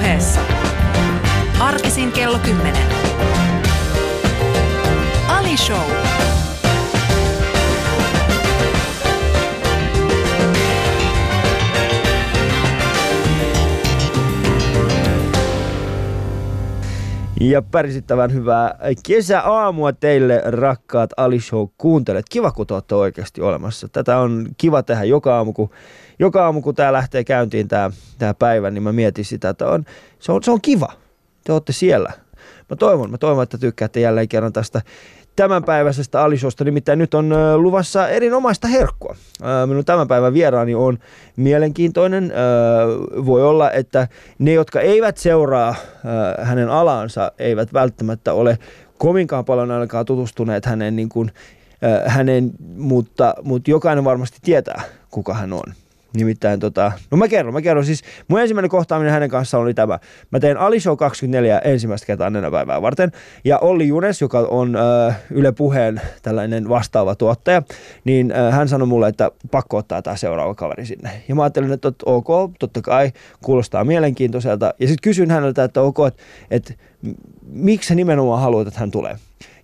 puheessa. Arkisin kello 10. Ali Show. Ja pärsittävän hyvää kesäaamua teille, rakkaat Ali Show kuuntelijat. Kiva, kun te olette oikeasti olemassa. Tätä on kiva tehdä joka aamu, kun, joka aamu, kun tämä lähtee käyntiin tämä, tämä päivä, niin mä mietin sitä, että on, se, on, se on kiva. Te olette siellä. Mä toivon, mä toivon, että tykkäätte jälleen kerran tästä tämänpäiväisestä Alisosta. Nimittäin nyt on luvassa erinomaista herkkua. Minun tämän päivän vieraani on mielenkiintoinen. Voi olla, että ne, jotka eivät seuraa hänen alaansa, eivät välttämättä ole kovinkaan paljon ainakaan tutustuneet hänen, niin kuin, hänen mutta, mutta jokainen varmasti tietää, kuka hän on. Nimittäin tota, no mä kerron, mä kerron siis, mun ensimmäinen kohtaaminen hänen kanssaan oli tämä. Mä tein Ali Show 24 ensimmäistä kertaa nenä päivää varten. Ja Olli Junes, joka on äh, Yle Puheen tällainen vastaava tuottaja, niin äh, hän sanoi mulle, että pakko ottaa tämä seuraava kaveri sinne. Ja mä ajattelin, että ok, totta kai, kuulostaa mielenkiintoiselta. Ja sitten kysyin häneltä, että ok, että, että miksi sä nimenomaan haluat, että hän tulee.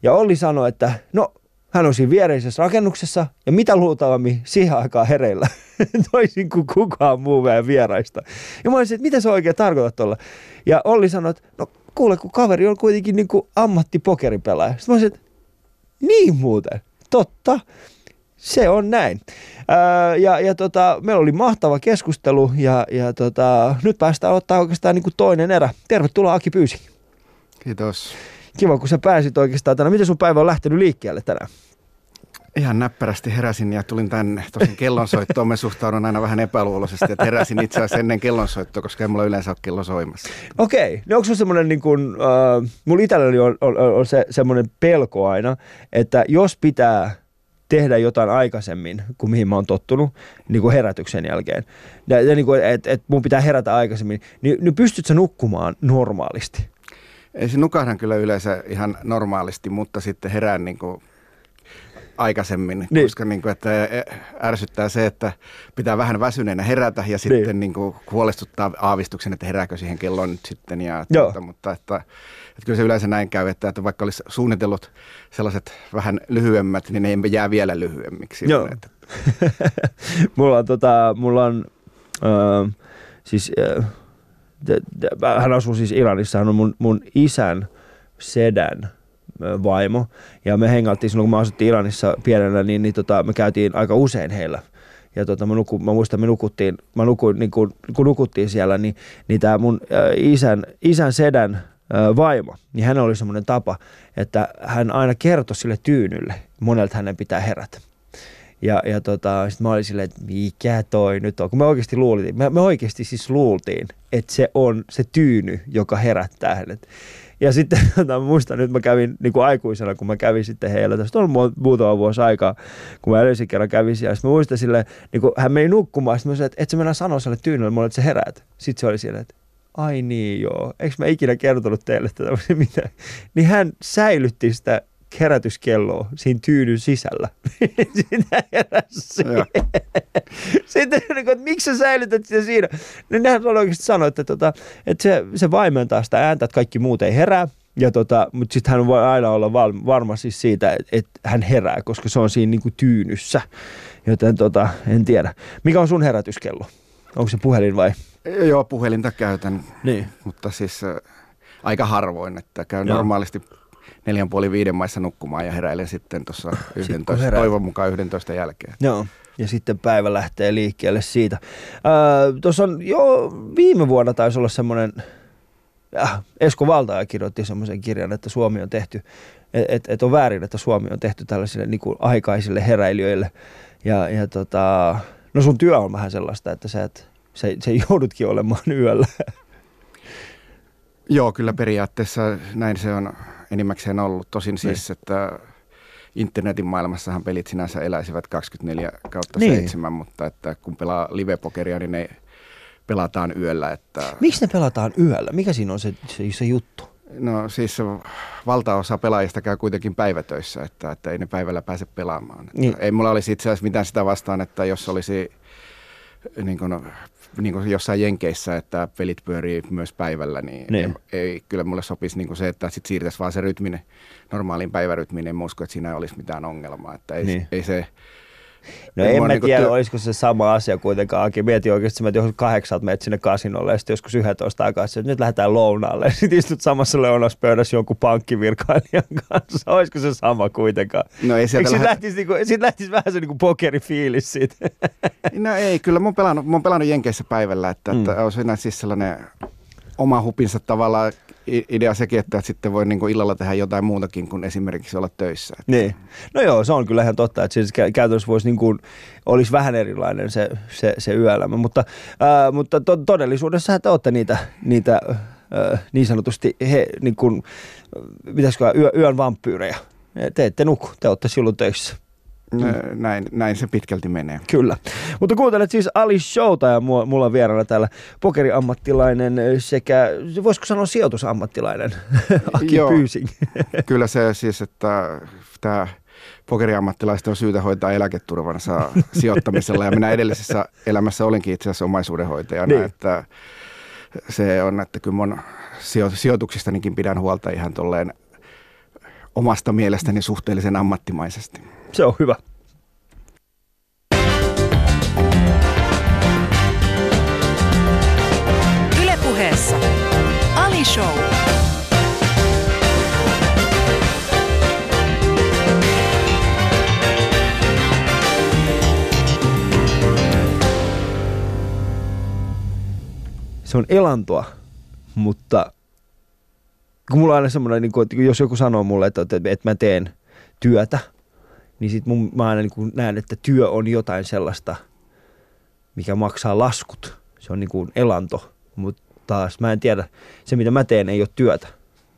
Ja Olli sanoi, että no hän siinä viereisessä rakennuksessa ja mitä luultavammin siihen aikaan hereillä, toisin kuin kukaan muu meidän vieraista. Ja mä olisin, että mitä se oikein tarkoitat tuolla? Ja Olli sanoi, että no kuule, kun kaveri on kuitenkin niin kuin ammattipokeripelaaja. Sitten mä olisin, että niin muuten, totta. Se on näin. Ää, ja ja tota, meillä oli mahtava keskustelu ja, ja tota, nyt päästään ottaa oikeastaan niin kuin toinen erä. Tervetuloa Aki Pyysi. Kiitos. Kiva, kun sä pääsit oikeastaan tänään. Miten sun päivä on lähtenyt liikkeelle tänään? Ihan näppärästi heräsin ja tulin tänne. Tosin kellonsoittoon me suhtaudun aina vähän epäluuloisesti, että heräsin itse asiassa ennen kellonsoittoa, koska ei mulla yleensä ole kello soimassa. Okei, no onko se semmoinen niin kuin, äh, mulla itselläni on, on, on se, semmoinen pelko aina, että jos pitää tehdä jotain aikaisemmin kuin mihin mä oon tottunut niin kuin herätyksen jälkeen, ja, ja niin kuin, että et mun pitää herätä aikaisemmin, niin, niin pystytkö sä nukkumaan normaalisti? Ei se nukahdan kyllä yleensä ihan normaalisti, mutta sitten herään niin kuin aikaisemmin, Niin. niin. koska niin kuin, että ärsyttää se, että pitää vähän väsyneenä herätä ja sitten Niin. niin. Niin kuin huolestuttaa aavistuksen, että herääkö siihen kelloon nyt sitten. Ja tuota, mutta että, että kyllä se yleensä näin käy, että, että vaikka olisi suunnitellut sellaiset vähän lyhyemmät, niin ne ei jää vielä lyhyemmiksi. Joo. Että, mulla on, tota, mulla on äh, siis, äh, hän asuu siis Iranissa, hän on mun, mun isän sedän vaimo. Ja me hengailtiin silloin, kun mä asuttiin Iranissa pienenä, niin, niin tota, me käytiin aika usein heillä. Ja tota, mä, nuku, mä muistan, me nukuttiin, mä nukuin, niin kun, kun nukuttiin siellä, niin, niin tämä mun äh, isän, isän sedän äh, vaimo, niin hän oli semmoinen tapa, että hän aina kertoi sille tyynylle, monelta hänen pitää herätä. Ja, ja tota, sit mä olin silleen, että mikä toi nyt on, kun me oikeasti luultiin, me, me oikeasti siis luultiin, että se on se tyyny, joka herättää hänet. Ja sitten tota, mä muistan nyt, mä kävin niin kuin aikuisena, kun mä kävin sitten heillä, tästä on mu- muutama vuosi aikaa, kun mä edellisen kerran kävin siellä. Sitten mä muistan silleen, niin kun hän meni nukkumaan, sitten mä sanoin, että et sä mennä sanoa sille tyynylle mulle, että sä heräät. Sitten se oli silleen, että ai niin joo, eikö mä ikinä kertonut teille tätä mitä? Niin hän säilytti sitä herätyskelloa siinä tyynyn sisällä. Sitä. Sitten niin kuin, että miksi sä säilytät sitä siinä? Niin nehän oikeasti sanoi, että, tota, että se, se vaimentaa sitä ääntä, että kaikki muut ei herää. Ja tota, mutta sitten hän voi aina olla varma siis siitä, että, että hän herää, koska se on siinä niin kuin tyynyssä. Joten tota, en tiedä. Mikä on sun herätyskello? Onko se puhelin vai? Joo, puhelinta käytän, Niin. mutta siis äh, aika harvoin, että käyn Joo. normaalisti neljän puoli viiden maissa nukkumaan ja heräilen sitten tuossa 11, heräät. toivon mukaan 11 jälkeen. Joo. Ja sitten päivä lähtee liikkeelle siitä. Öö, Tuossa on jo viime vuonna taisi olla semmoinen, äh, Esko Valtaja kirjoitti semmoisen kirjan, että Suomi on tehty, että et, et on väärin, että Suomi on tehty tällaisille niin kuin aikaisille heräilijöille. Ja, ja tota, no sun työ on vähän sellaista, että sä, et, sä, sä joudutkin olemaan yöllä. Joo, kyllä periaatteessa näin se on enimmäkseen ollut. Tosin siis, että internetin maailmassahan pelit sinänsä eläisivät 24 kautta Niin. 7, mutta että kun pelaa live-pokeria, niin ne pelataan yöllä. Että, Miksi ne pelataan yöllä? Mikä siinä on se, se, se juttu? no siis valtaosa pelaajista käy kuitenkin päivätöissä, että, että ei ne päivällä pääse pelaamaan. Että Niin. Ei mulla olisi itse asiassa mitään sitä vastaan, että jos olisi niin kuin niin kuin jossain Jenkeissä, että pelit pyörii myös päivällä, niin, Niin. Ei, kyllä mulle sopisi niin kuin se, että sit siirtäisi vaan se rytminen, normaaliin päivärytmiin, en usko, että siinä ei olisi mitään ongelmaa. Että ei, niin. ei se, No en mä niinku tiedä, työ- olisiko se sama asia kuitenkaan. Aki, mieti oikeasti, että joskus kahdeksalta menet sinne kasinolle ja sitten joskus 11 aikaa, että nyt lähdetään lounaalle. Sitten istut samassa lounaspöydässä jonkun pankkivirkailijan kanssa. Olisiko se sama kuitenkaan? no ei sieltä lähde, lähtisi, niinku, siitä lähtisi vähän se niinku pokerifiilis siitä? No ei, kyllä mä oon pelannut, mä oon pelannut Jenkeissä päivällä, että, Mm. että on siinä siis sellainen oma hupinsa tavallaan idea sekin, että sitten voi niin kuin illalla tehdä jotain muutakin kuin esimerkiksi olla töissä. Niin. No joo, se on kyllä ihan totta, että siis kä- käytännössä voisi niin kuin, olisi vähän erilainen se, se, se yöelämä, mutta, ää, mutta to, todellisuudessa te olette niitä, niitä ää, niin sanotusti, he, niin kuin, pitäisikö yö, yön vampyyrejä. Te ette nuku, te olette silloin töissä. Nä- Näin, näin se pitkälti menee. Kyllä. Mutta kuuntelet siis Ali Showta ja mulla on vieraana täällä pokeriammattilainen sekä, voisiko sanoa sijoitusammattilainen, Aki Joo. Pyysing. Kyllä se siis, että tämä pokeriammattilaiset on syytä hoitaa eläketurvansa sijoittamisella ja minä edellisessä elämässä olinkin itse asiassa omaisuudenhoitajana, Niin. että se on, että kyllä mun sijo- sijoituksistanikin pidän huolta ihan tolleen omasta mielestäni suhteellisen ammattimaisesti. Se on hyvä. Ylepuheessa Ali Show. se on elantoa, mutta kun mulla on aina semmoinen, niin kuin, että jos joku sanoo mulle, että, että mä teen työtä, niin sit mun, mä aina niin näen, että työ on jotain sellaista, mikä maksaa laskut. Se on niin kuin elanto, mutta taas mä en tiedä, se mitä mä teen ei ole työtä.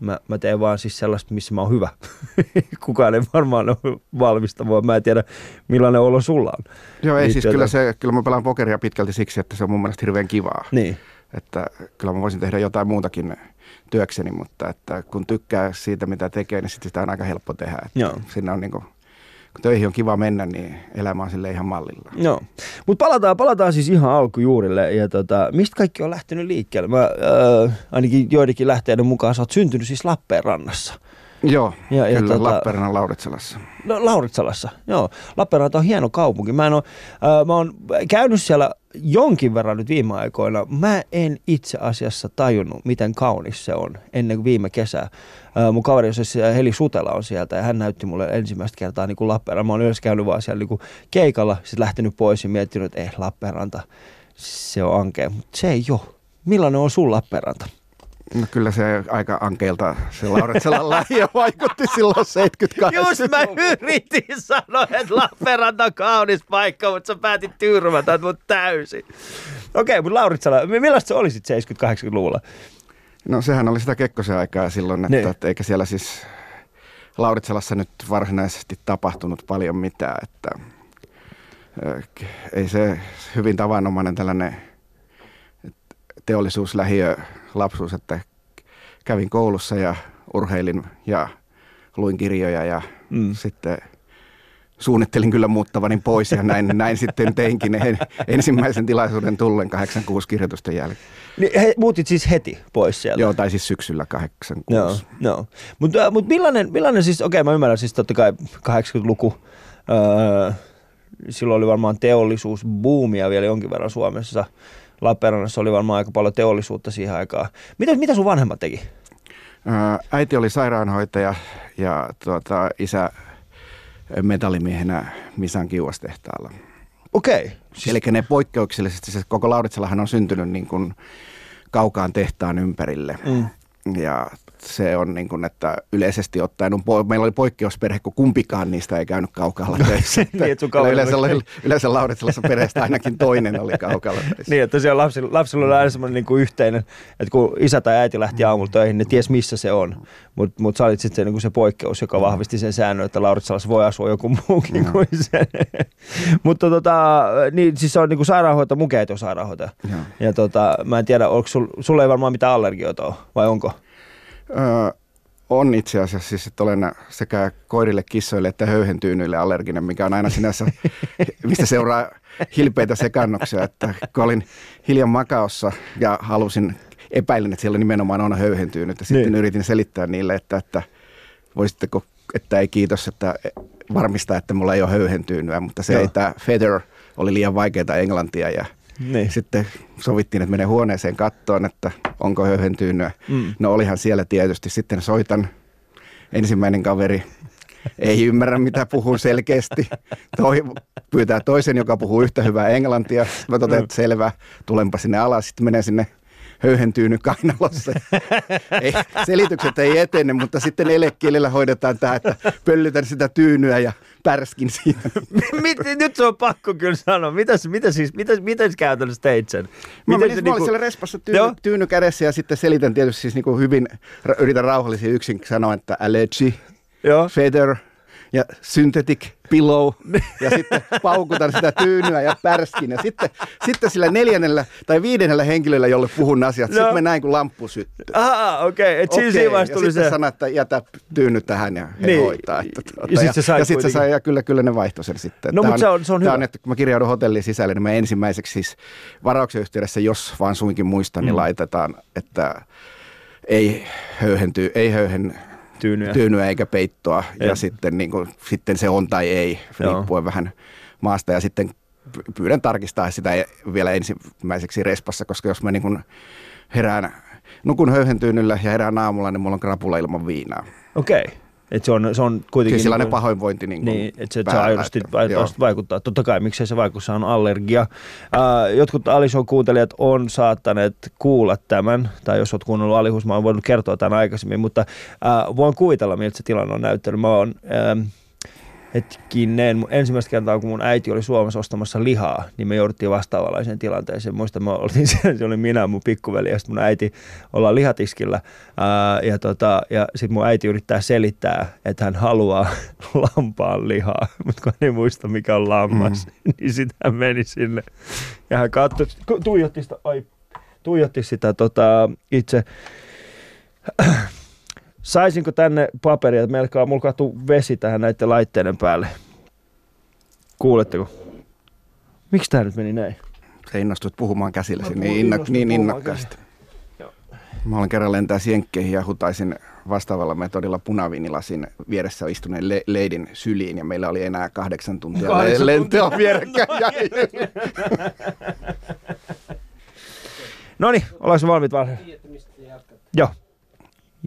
Mä, mä teen vaan siis sellaista, missä mä oon hyvä. Kukaan ei varmaan ole valmista, vaan mä en tiedä, millainen olo sulla on. Joo, ei Niin, siis tuota- kyllä, se, kyllä mä pelaan pokeria pitkälti siksi, että se on mun mielestä hirveän kivaa. Niin. Että kyllä mä voisin tehdä jotain muutakin työkseni, mutta että kun tykkää siitä, mitä tekee, niin sit sitä on aika helppo tehdä. Että Joo. Siinä on niin kuin, töihin on kiva mennä, niin elämä on sille ihan mallilla. Joo, mutta palataan, palataan siis ihan alkujuurille ja tota, mistä kaikki on lähtenyt liikkeelle? Mä, äh, ainakin joidenkin lähteiden mukaan sä oot syntynyt siis Lappeenrannassa. Joo, Ja- ja, ja kyllä tota- Lappeenrannan Lauritsalassa. No, Lauritsalassa, joo. Lappeenranta on hieno kaupunki. Mä, en oo, äh, mä oon käynyt siellä jonkin verran nyt viime aikoina. Mä en itse asiassa tajunnut, miten kaunis se on ennen kuin viime kesää. Äh, mun kaveri siis Heli Sutela on sieltä ja hän näytti mulle ensimmäistä kertaa niin kuin Lappeenranta. Mä oon yleensä käynyt vaan siellä niin kuin keikalla, sitten lähtenyt pois ja miettinyt, että eh, Lappeenranta, se on ankea. Mutta se ei ole. Millainen on sun Lappeenranta? No kyllä se aika ankeilta se Lauritsalan lähiö vaikutti silloin 78. Just mä yritin sanoa, että Lappeenranta on kaunis paikka, mutta sä päätit tyrmätä mut täysin. Okei, mutta Lauritsala, millaista se oli sitten 70-80-luvulla? No sehän oli sitä Kekkosen aikaa silloin, että, Niin. että eikä siellä siis Lauritsalassa nyt varsinaisesti tapahtunut paljon mitään, että ei se hyvin tavanomainen tällainen teollisuuslähiö lapsuus, että kävin koulussa ja urheilin ja luin kirjoja ja Mm. sitten suunnittelin kyllä muuttavani pois ja näin, näin sitten teinkin en- ensimmäisen tilaisuuden tullen 86 kirjoitusten jälkeen. Niin, he, muutit siis heti pois sieltä? Joo, tai siis syksyllä 86. Joo, joo. Mutta mut millainen, millainen siis, okei mä ymmärrän siis totta kai 80-luku, öö, silloin oli varmaan teollisuusbuumia vielä jonkin verran Suomessa. Lappeenrannassa oli varmaan aika paljon teollisuutta siihen aikaan. Mitä, mitä sun vanhemmat teki? Ää, Äiti oli sairaanhoitaja ja tuota, isä metallimiehenä Misan kiuastehtaalla. Okei. Siis... Siis, Eli ne poikkeuksellisesti, se koko Lauritsalahan on syntynyt niin kuin kaukaan tehtaan ympärille. Mm. Ja se on niin kuin, että yleisesti ottaen, on, po- meillä oli poikkeusperhe, kun kumpikaan niistä ei käynyt kaukaalla töissä. Niin, että sun yleensä, yleensä Lauritsalassa perheestä ainakin toinen oli kaukaalla töissä. Niin, että siellä lapsilla, lapsilla oli aina semmoinen niin kuin yhteinen, että kun isä tai äiti lähti aamulla töihin, ne ties missä se on. Mutta mut sä olit sitten se, niin se poikkeus, joka vahvisti sen säännön, että Lauritsalassa voi asua joku muukin Joo. kuin se. Mutta tota, niin, siis se on niin kuin sairaanhoitaja, mun sairaanhoitaja. Joo. Ja tota, mä en tiedä, onko sul, sulla ei varmaan mitään allergioita ole, vai onko? Öö, On itse asiassa siis, että olen sekä koirille, kissoille että höyhentyynyille allerginen, mikä on aina sinänsä, mistä seuraa hilpeitä sekannuksia. Että kun olin hiljan makaossa ja halusin, epäilin, että siellä nimenomaan on höyhentyynyt ja sitten Niin. yritin selittää niille, että, että voisitteko, että ei kiitos, että varmistaa, että mulla ei ole höyhentyynyä, mutta se Joo. ei, tämä feather oli liian vaikeaa englantia ja Niin. sitten sovittiin, että menee huoneeseen kattoon, että onko höyhentyynyä. Mm. No olihan siellä tietysti. Sitten soitan ensimmäinen kaveri. Ei ymmärrä, mitä puhun selkeästi. Toi, pyytää toisen, joka puhuu yhtä hyvää englantia. Mä totean, että selvä, tulenpa sinne alas. Sitten menee sinne höyhentyyny kainalossa. Ei, selitykset ei etene, mutta sitten elekielellä hoidetaan tämä, että pöllytän sitä tyynyä ja pärskin siinä. Mit, nyt se on pakko kyllä sanoa. Mitäs, mitä siis, mitä, miten käytännössä teit sen? Mä, menin, se mä niinku- siellä respassa Joo. tyyny, tyyny kädessä ja sitten selitän tietysti siis niinku hyvin, yritän rauhallisesti yksin sanoa, että allergy, Joo. feather ja synthetic pillow ja sitten paukutan sitä tyynyä ja pärskin ja sitten, sitten sillä neljännellä tai viidennellä henkilöllä, jolle puhun asiat, Joo. sitten mä näin kun lamppu syttyy. Aha, okei. Okay. Et siinä, siinä vaiheessa ja tuli sitten se... sanoi, että jätä tyyny tähän ja he Niin. hoitaa. Että, tuota, Ja sit se sai ja, sit se sai, ja kyllä, kyllä ne vaihtoi sen sitten. No, Tää mut se on- se on hyvä. on, että kun mä kirjaudun hotelliin sisälle, niin mä ensimmäiseksi siis varauksen yhteydessä, jos vaan suinkin muistan, niin Mm. laitetaan, että ei höyhenty, ei höyhen Tyynyä. tyynyä eikä peittoa. En. Ja sitten, niin kuin, sitten se on tai ei, riippuen vähän maasta. Ja sitten py- pyydän tarkistaa sitä e- vielä ensimmäiseksi respassa, koska jos mä niin kuin herään, nukun höyhentyynyllä ja herään aamulla, niin mulla on krapula ilman viinaa. Okei. Okay. Et se on, se on kuitenkin... Siis sellainen niinku- pahoinvointi niin kuin Niin, että se, se päällä, aidosti, että- aidosti vaikuttaa. Totta kai, miksei se vaikuta, se on allergia. Ää, jotkut Alishon kuuntelijat on saattaneet kuulla tämän, tai jos olet kuunnellut Alihus, mä oon voinut kertoa tämän aikaisemmin, mutta ää, voin kuvitella, miltä se tilanne on näyttänyt. Mä oon, ää, hetkinen, ensimmäistä kertaa, kun mun äiti oli Suomessa ostamassa lihaa, niin me jouduttiin vastaavanlaiseen tilanteeseen. Muistan, mä oltiin siellä, se oli minä, mun pikkuveli ja sitten mun äiti ollaan lihatiskillä. Ää, ja tota, ja sitten mun äiti yrittää selittää, että hän haluaa lampaan lihaa, mutta kun hän ei muista, mikä on lammas, mm. niin sitten hän meni sinne. Ja hän katsoi, tuijotti sitä, ai, tuijotti sitä tota, itse Saisinko tänne paperia, että meillä mulla vesi tähän näiden laitteiden päälle. Kuuletteko? Miksi tämä nyt meni näin? Se innostut puhumaan käsilläsi Mä niin, inno, niin innokkaasti. Mä olen kerran lentää sienkkeihin ja hutaisin vastaavalla metodilla punaviinilasin vieressä istuneen le- leidin syliin ja meillä oli enää kahdeksan tuntia Kahdeksan lentoa vierekkäin. Ja, No niin, ollaanko valmiit vaan? Joo.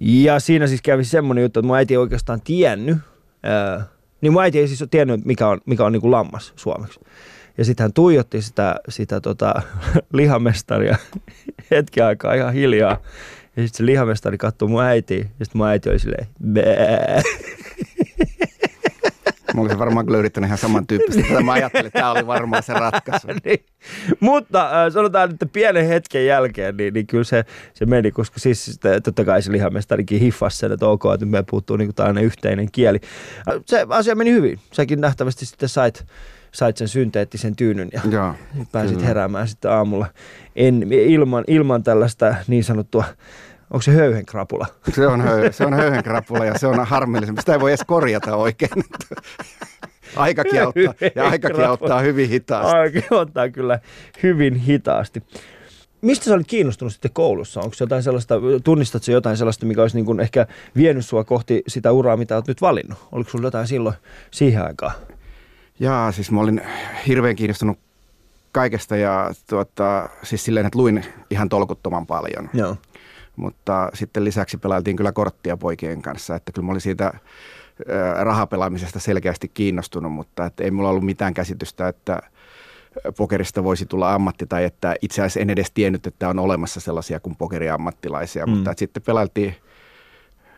Ja siinä siis kävi semmoinen juttu, että mun äiti ei oikeastaan tiennyt, ää, niin mun äiti ei siis ole tiennyt, mikä on, mikä on niin kuin lammas suomeksi. Ja sitten hän tuijotti sitä, sitä tota, lihamestaria hetki aikaa ihan hiljaa. Ja sitten se lihamestari katsoi mun äitiä, ja sitten mun äiti oli silleen. Mä olisin varmaan kyllä yrittänyt ihan samantyyppistä. Tätä mä ajattelin, että tämä oli varmaan se ratkaisu. niin. Mutta äh, sanotaan, että pienen hetken jälkeen, niin, niin kyllä se, se meni, koska siis sitten totta kai se lihamestarikin hiffasi sen, että ok, että meillä puuttuu niin tällainen yhteinen kieli. Äh, se asia meni hyvin. Säkin nähtävästi sitten sait, sait sen synteettisen tyynyn ja Joo, pääsit kyllä. heräämään sitten aamulla en, ilman, ilman tällaista niin sanottua, onko se höyhenkrapula? Se on, höy, se on höyhenkrapula ja se on harmillisempi. Sitä ei voi edes korjata oikein. Aikakin auttaa, ja aikakin auttaa hyvin hitaasti. Aika ottaa kyllä hyvin hitaasti. Mistä sä olit kiinnostunut sitten koulussa? Onko se jotain sellaista, tunnistatko jotain sellaista, mikä olisi niin kuin ehkä vienyt sua kohti sitä uraa, mitä olet nyt valinnut? Oliko sulla jotain silloin siihen aikaan? Jaa, siis mä olin hirveän kiinnostunut kaikesta ja tuota, siis silleen, että luin ihan tolkuttoman paljon. Joo. Mutta sitten lisäksi pelailtiin kyllä korttia poikien kanssa, että kyllä mä olin siitä rahapelaamisesta selkeästi kiinnostunut, mutta että ei mulla ollut mitään käsitystä, että pokerista voisi tulla ammatti tai että itse asiassa en edes tiennyt, että on olemassa sellaisia kuin pokeriammattilaisia, Mm. mm. mutta että sitten pelailtiin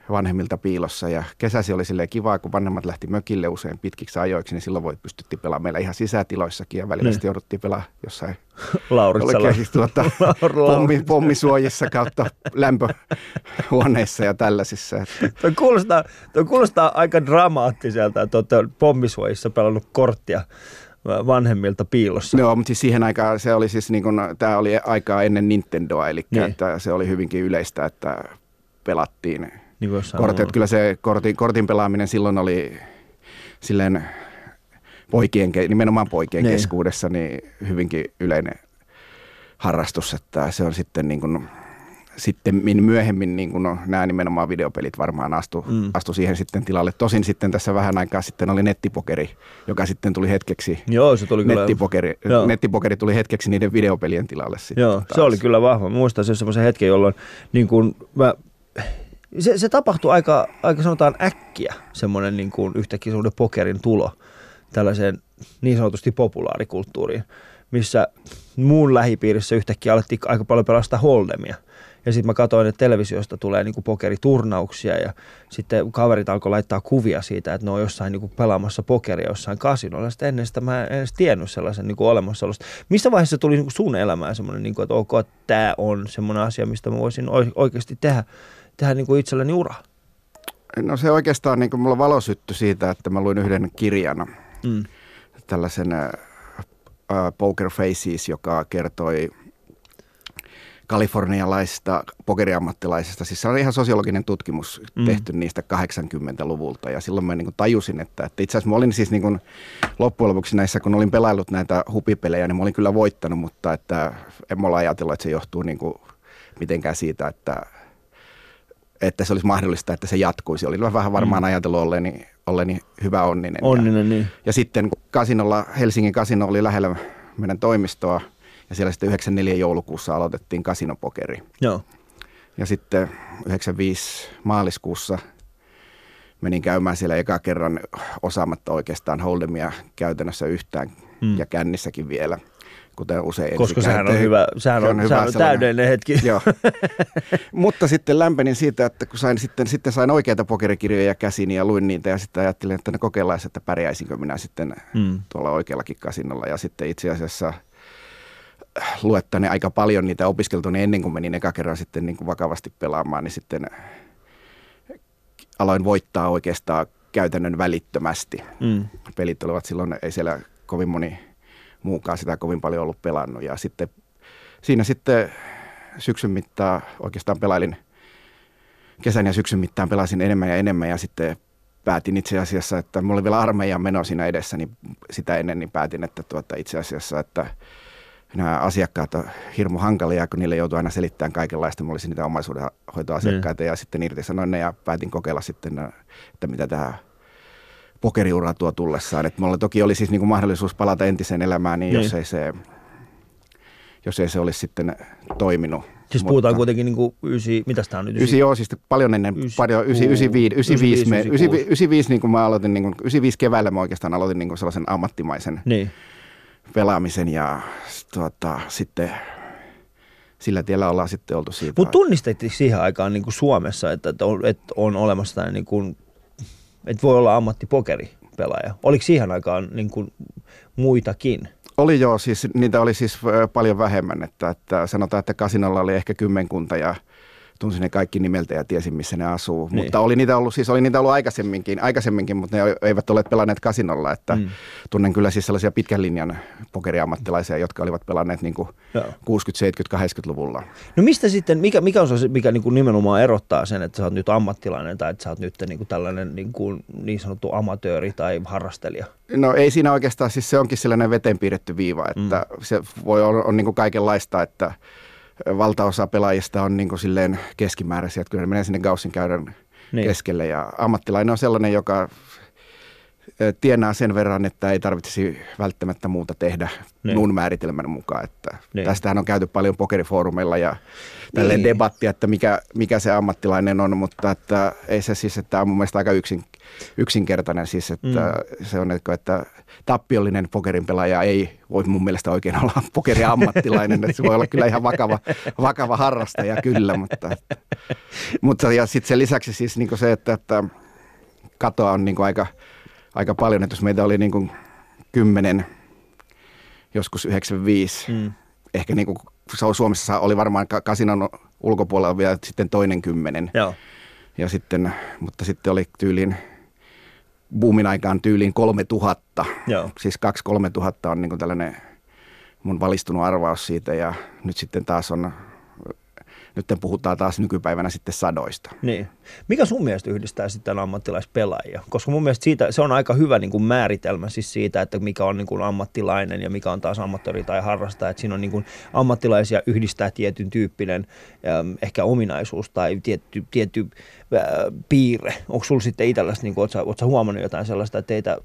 vanhemmilta piilossa ja kesäsi oli silleen kivaa, kun vanhemmat lähti mökille usein pitkiksi ajoiksi, niin silloin voi pystyttiin pelaamaan meillä ihan sisätiloissakin ja välillä Niin. sitten jouduttiin pelaamaan jossain Lauritsalla. Siis tuota, pommi, pommisuojissa kautta lämpöhuoneissa ja tällaisissa. Että, Tuo kuulostaa, tuo kuulostaa aika dramaattiselta, että olette pommisuojissa pelannut korttia vanhemmilta piilossa. no, mutta siis siihen aikaan se oli siis niin kuin, tämä oli aikaa ennen Nintendoa, eli niin. että se oli hyvinkin yleistä, että pelattiin Niin kortit. Kyllä se kortin, kortin pelaaminen silloin oli silleen poikien, nimenomaan poikien Niin. keskuudessa niin hyvinkin yleinen harrastus, että se on sitten niin kuin, sitten min- myöhemmin niin kuin no, nämä nimenomaan videopelit varmaan astu, Mm. astu siihen sitten tilalle. Tosin sitten tässä vähän aikaa sitten oli nettipokeri, joka sitten tuli hetkeksi, Joo, se tuli kyllä. nettipokeri, Joo. nettipokeri tuli hetkeksi niiden videopelien tilalle sitten. Joo, se taas. oli kyllä vahva. Muistan sen semmoisen hetken, jolloin niin kuin mä, se, se tapahtui aika, aika sanotaan äkkiä, semmoinen niin kuin yhtäkkiä semmoinen pokerin tulo tällaiseen niin sanotusti populaarikulttuuriin, missä muun lähipiirissä yhtäkkiä alettiin aika paljon pelastaa holdemia. Ja sitten mä katsoin, että televisiosta tulee niinku pokeriturnauksia ja sitten kaverit alkoi laittaa kuvia siitä, että ne on jossain niinku pelaamassa pokeria jossain kasinolla. Sitten ennen sitä mä en edes tiennyt sellaisen niinku olemassaolosta. Missä vaiheessa tuli niinku sun elämään semmoinen, niinku, että ok, tämä on semmoinen asia, mistä mä voisin oi- oikeasti tehdä, tehdä niinku itselleni ura? No se oikeastaan, niin kuin mulla valo syttyi siitä, että mä luin yhden kirjan, Mm. tällaisen äh, Poker Faces, joka kertoi kalifornialaisista pokeriammattilaisista. Siis se on ihan sosiologinen tutkimus Mm. mm. tehty niistä 80-luvulta ja silloin mä niin kuin tajusin, että, että itse asiassa mä olin siis niin kuin loppujen lopuksi näissä, kun olin pelaillut näitä hupipelejä, niin mä olin kyllä voittanut, mutta että en mä ole ajatellut, että se johtuu niin kuin mitenkään siitä, että että se olisi mahdollista, että se jatkuisi. Olin vähän varmaan Mm. ajatellut olleeni, olleeni hyvä onninen. Ja- Onninen, niin. ja sitten kasinolla, Helsingin kasino oli lähellä meidän toimistoa ja siellä sitten 94 joulukuussa aloitettiin kasinopokeri. Joo. Ja sitten 95 maaliskuussa menin käymään siellä eka kerran osaamatta oikeastaan holdemia käytännössä yhtään mm. ja kännissäkin vielä, kuten usein Koska sehän on hyvä, sehän se on, hyvä sehän on täydellinen hetki. Joo. Mutta sitten lämpenin siitä, että kun sain sitten, sitten sain oikeita pokerikirjoja käsiin ja luin niitä ja sitten ajattelin, että ne kokeillaan, että pärjäisinkö minä sitten Mm. tuolla oikeallakin kasinolla. Ja sitten itse asiassa luettani aika paljon niitä opiskeltuni ennen kuin menin eka kerran sitten niin kuin vakavasti pelaamaan, niin sitten aloin voittaa oikeastaan käytännön välittömästi. Mm. Pelit olivat silloin, ei siellä kovin moni muukaan sitä kovin paljon ollut pelannut. Ja sitten siinä sitten syksyn mittaan oikeastaan pelailin, kesän ja syksyn mittaan pelasin enemmän ja enemmän ja sitten päätin itse asiassa, että mulla oli vielä armeijan meno siinä edessä, niin sitä ennen niin päätin, että tuota, itse asiassa, että nämä asiakkaat on hirmu hankalia, kun niille joutuu aina selittämään kaikenlaista. Mulla olisi niitä omaisuudenhoitoasiakkaita ja sitten irtisanoin ne ja päätin kokeilla sitten, että mitä tähän pokeriura tuo tullessaan. Että mulla toki oli siis niin kuin mahdollisuus palata entiseen elämään, niin, Niin. Jos, ei se, jos ei se olisi sitten toiminut. Siis puhutaan kuitenkin niinku ysi, mitäs tää on nyt? Ysi, joo, siis paljon ennen, Ysi- paljon, ysi, kuu- 95, 95, me, 95, 95, 95 niin kuin mä aloitin, niin kuin, 95 keväällä mä oikeastaan aloitin niin kuin sellaisen ammattimaisen Niin. pelaamisen ja tuota, sitten sillä tiellä ollaan sitten oltu siitä. Mutta tunnistettiin siihen aikaan niin kuin Suomessa, että, että, on, että on olemassa tämmöinen, niin kuin, että voi olla ammattipokeripelaaja. Oliko siihen aikaan niin kuin muitakin? Oli joo, siis niitä oli siis paljon vähemmän, että, että sanotaan, että kasinolla oli ehkä kymmenkunta ja tunsin ne kaikki nimeltä ja tiesin, missä ne asuu. Niin. Mutta oli niitä ollut, siis oli niitä ollut aikaisemminkin, aikaisemminkin mutta ne eivät olleet pelanneet kasinolla, että Mm. tunnen kyllä siis sellaisia pitkän linjan pokeriammattilaisia, jotka olivat pelanneet niin kuin Joo. 60, 70, 80-luvulla. No mistä sitten, mikä, mikä on se, mikä niin kuin nimenomaan erottaa sen, että sä oot nyt ammattilainen tai että sä oot nyt niin kuin tällainen niin, kuin niin sanottu amatööri tai harrastelija? No ei siinä oikeastaan, siis se onkin sellainen veteen piirretty viiva, että mm. se voi olla on niin kuin kaikenlaista, että valtaosa pelaajista on niin kuin silleen keskimääräisiä, että kyllä ne menee sinne Gaussin käydän Niin. keskelle ja ammattilainen on sellainen, joka tienaa sen verran, että ei tarvitsisi välttämättä muuta tehdä Niin. mun määritelmän mukaan. Että Niin. Tästähän on käyty paljon pokerifoorumeilla ja tälleen Niin. niin. debattia, että mikä, mikä se ammattilainen on, mutta että ei se siis, että on mun mielestä aika yksin, yksinkertainen siis, että mm. se on, että, että tappiollinen pokerin pelaaja ei voi mun mielestä oikein olla pokeriammattilainen, että se voi olla kyllä ihan vakava, vakava harrastaja kyllä, mutta, mutta ja sitten sen lisäksi siis niin se, että, että katoa on niin aika, aika paljon, että jos meitä oli niin kymmenen, joskus 95, Mm. ehkä niin kuin Suomessa oli varmaan ka- kasinon ulkopuolella vielä sitten toinen kymmenen. Joo. Ja sitten, mutta sitten oli tyyliin, boomin aikaan tyyliin 3000. Joo. Siis 2-3 tuhatta on niin kuin tällainen mun valistunut arvaus siitä ja nyt sitten taas on nyt puhutaan taas nykypäivänä sitten sadoista. Niin. Mikä sun mielestä yhdistää sitten ammattilaispelaajia? Koska mun mielestä siitä, se on aika hyvä niin kuin määritelmä siis siitä, että mikä on niin kuin ammattilainen ja mikä on taas ammattori tai harrastaja. Että siinä on niin kuin ammattilaisia yhdistää tietyn tyyppinen ehkä ominaisuus tai tietty, tietty äh, piirre. Onko sulla sitten itselläsi, niin ootko, ootko huomannut jotain sellaista, että teitä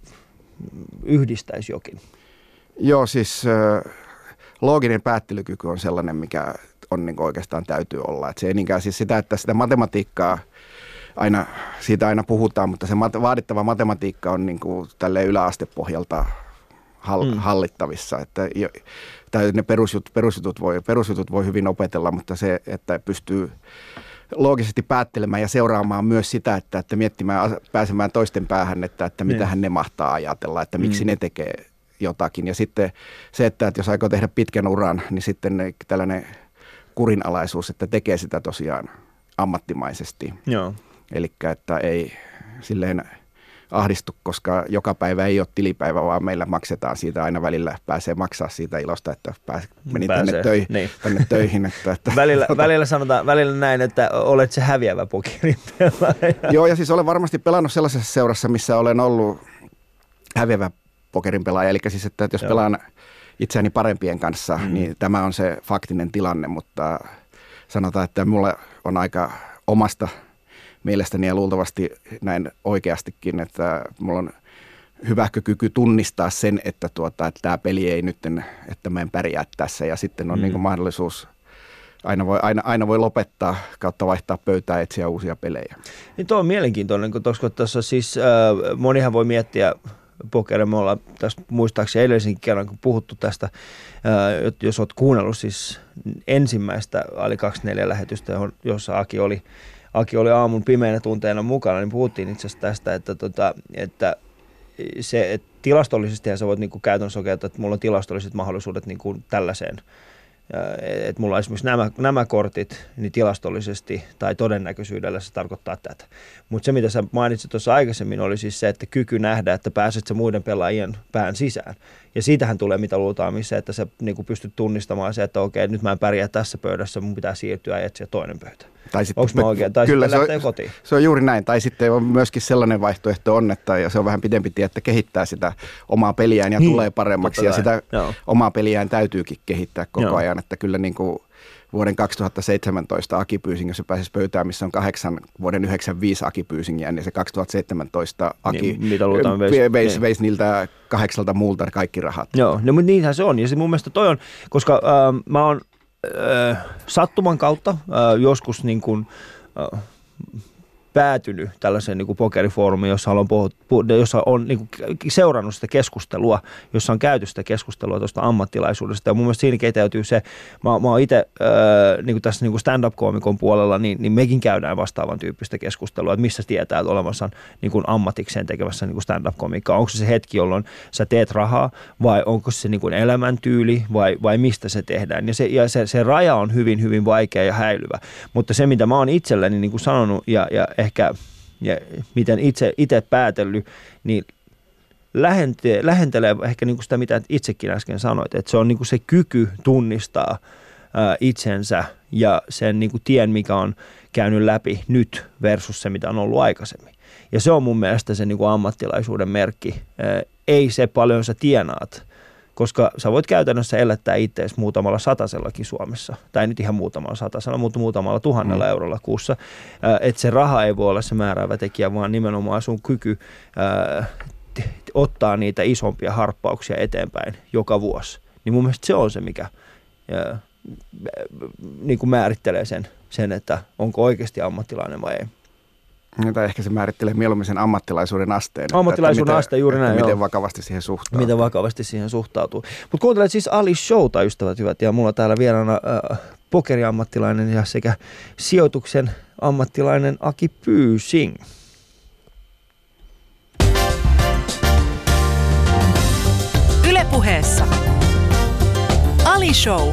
yhdistäisi jokin? Joo, siis äh, looginen päättelykyky on sellainen, mikä on niin oikeastaan täytyy olla. Et se ei niinkään siis sitä, että sitä matematiikkaa aina, siitä aina puhutaan, mutta se mat- vaadittava matematiikka on niin kuin tälle yläastepohjalta hall- mm. hallittavissa. Että jo, tai ne perusjut, perusjutut, voi, perusjutut voi hyvin opetella, mutta se, että pystyy loogisesti päättelemään ja seuraamaan myös sitä, että, että miettimään, pääsemään toisten päähän, että, että mitä niin. hän ne mahtaa ajatella, että miksi mm. ne tekee jotakin. Ja sitten se, että, että jos aikoo tehdä pitkän uran, niin sitten ne, tällainen kurinalaisuus, että tekee sitä tosiaan ammattimaisesti. Joo. Eli että ei silleen ahdistu, koska joka päivä ei ole tilipäivä, vaan meillä maksetaan siitä aina välillä, pääsee maksaa siitä ilosta, että pääs, meni pääsee. tänne, töihin, niin. tänne töihin. Että, että, välillä, tuota, välillä sanotaan välillä näin, että olet se häviävä pokerin Joo, ja siis olen varmasti pelannut sellaisessa seurassa, missä olen ollut häviävä pokerin pelaaja. Eli siis, että jos Joo. pelaan itseäni parempien kanssa, mm. niin tämä on se faktinen tilanne, mutta sanotaan, että mulla on aika omasta mielestäni ja luultavasti näin oikeastikin, että mulla on hyvä kyky tunnistaa sen, että, tuota, että tämä peli ei nyt, että mä en pärjää tässä ja sitten on mm. niin mahdollisuus aina voi, aina, aina voi lopettaa kautta vaihtaa pöytää ja etsiä uusia pelejä. Niin tuo on mielenkiintoinen, kun tuossa siis äh, monihan voi miettiä pokeria. Me ollaan tässä muistaakseni edellisenkin kerran, kun puhuttu tästä, jos olet kuunnellut siis ensimmäistä Ali 24 lähetystä, jossa Aki oli, Aki oli aamun pimeänä tunteena mukana, niin puhuttiin itse asiassa tästä, että, tota, että se, että tilastollisesti sä voit niin käytännössä oikein, että mulla on tilastolliset mahdollisuudet niin kuin tällaiseen että mulla on esimerkiksi nämä, nämä kortit, niin tilastollisesti tai todennäköisyydellä se tarkoittaa tätä. Mutta se, mitä sä mainitsit tuossa aikaisemmin, oli siis se, että kyky nähdä, että pääset se muiden pelaajien pään sisään. Ja siitähän tulee mitä luultaan missä, että sä niin pystyt tunnistamaan se, että okei, nyt mä en pärjää tässä pöydässä, mun pitää siirtyä ja etsiä toinen pöytä. Tai sitten, Onko mä oikein? Tai kyllä, sitten se on, kotiin. Se on juuri näin. Tai sitten on myöskin sellainen vaihtoehto on, että ja se on vähän pidempi tie, että kehittää sitä omaa peliään ja niin, tulee paremmaksi. Ja sitä Joo. omaa peliään täytyykin kehittää koko Joo. ajan. Että kyllä niin kuin vuoden 2017 Aki Pyysing, jos pääsisi pöytään, missä on kahdeksan vuoden 95 Aki Pyysingiä, niin se 2017 Aki niin, mitä luultaan, veisi, veisi, niin. veisi niiltä kahdeksalta muulta kaikki rahat. Joo, no, mutta niinhän se on. Ja se mun mielestä toi on, koska äh, mä oon äh, sattuman kautta äh, joskus niin kuin, äh, päätynyt tällaiseen niin kuin pokerifoorumiin, jossa on, puhut, jossa on niin kuin seurannut sitä keskustelua, jossa on käyty sitä keskustelua tuosta ammattilaisuudesta. Ja mun mielestä siinä keteytyy se, mä, mä oon itse äh, niin tässä niin kuin stand-up-koomikon puolella, niin, niin mekin käydään vastaavan tyyppistä keskustelua, että missä tietää, että olemassa niin kuin ammatikseen tekemässä niin kuin stand-up-komiikkaa. Onko se se hetki, jolloin sä teet rahaa vai onko se niin kuin elämäntyyli vai, vai mistä se tehdään. Ja, se, ja se, se raja on hyvin, hyvin vaikea ja häilyvä. Mutta se, mitä mä oon itselleni niin kuin sanonut ja, ja ehkä ja miten itse, itse päätellyt, niin lähentee, lähentelee ehkä niin kuin sitä, mitä itsekin äsken sanoit, että se on niin kuin se kyky tunnistaa ää, itsensä ja sen niin kuin tien, mikä on käynyt läpi nyt versus se, mitä on ollut aikaisemmin. Ja se on mun mielestä se niin kuin ammattilaisuuden merkki. Ää, ei se paljon sä tienaat, koska sä voit käytännössä elättää itseäsi muutamalla satasellakin Suomessa, tai nyt ihan muutamalla satasella, mutta muutamalla tuhannella mm. eurolla kuussa, että se raha ei voi olla se määräävä tekijä, vaan nimenomaan sun kyky ää, ottaa niitä isompia harppauksia eteenpäin joka vuosi. Niin mun mielestä se on se, mikä ää, niin kuin määrittelee sen, sen, että onko oikeasti ammattilainen vai ei. Tai ehkä se määrittelee mieluummin sen ammattilaisuuden asteen. Ammattilaisuuden että, aste, juuri näin. Miten joo. vakavasti siihen suhtautuu. Miten vakavasti siihen suhtautuu. Mutta kuuntelet siis Ali Showta, ystävät hyvät, ja mulla täällä vieraana äh, pokeriammattilainen ja sekä sijoituksen ammattilainen Aki Pyysing. Ylepuheessa Ali Show.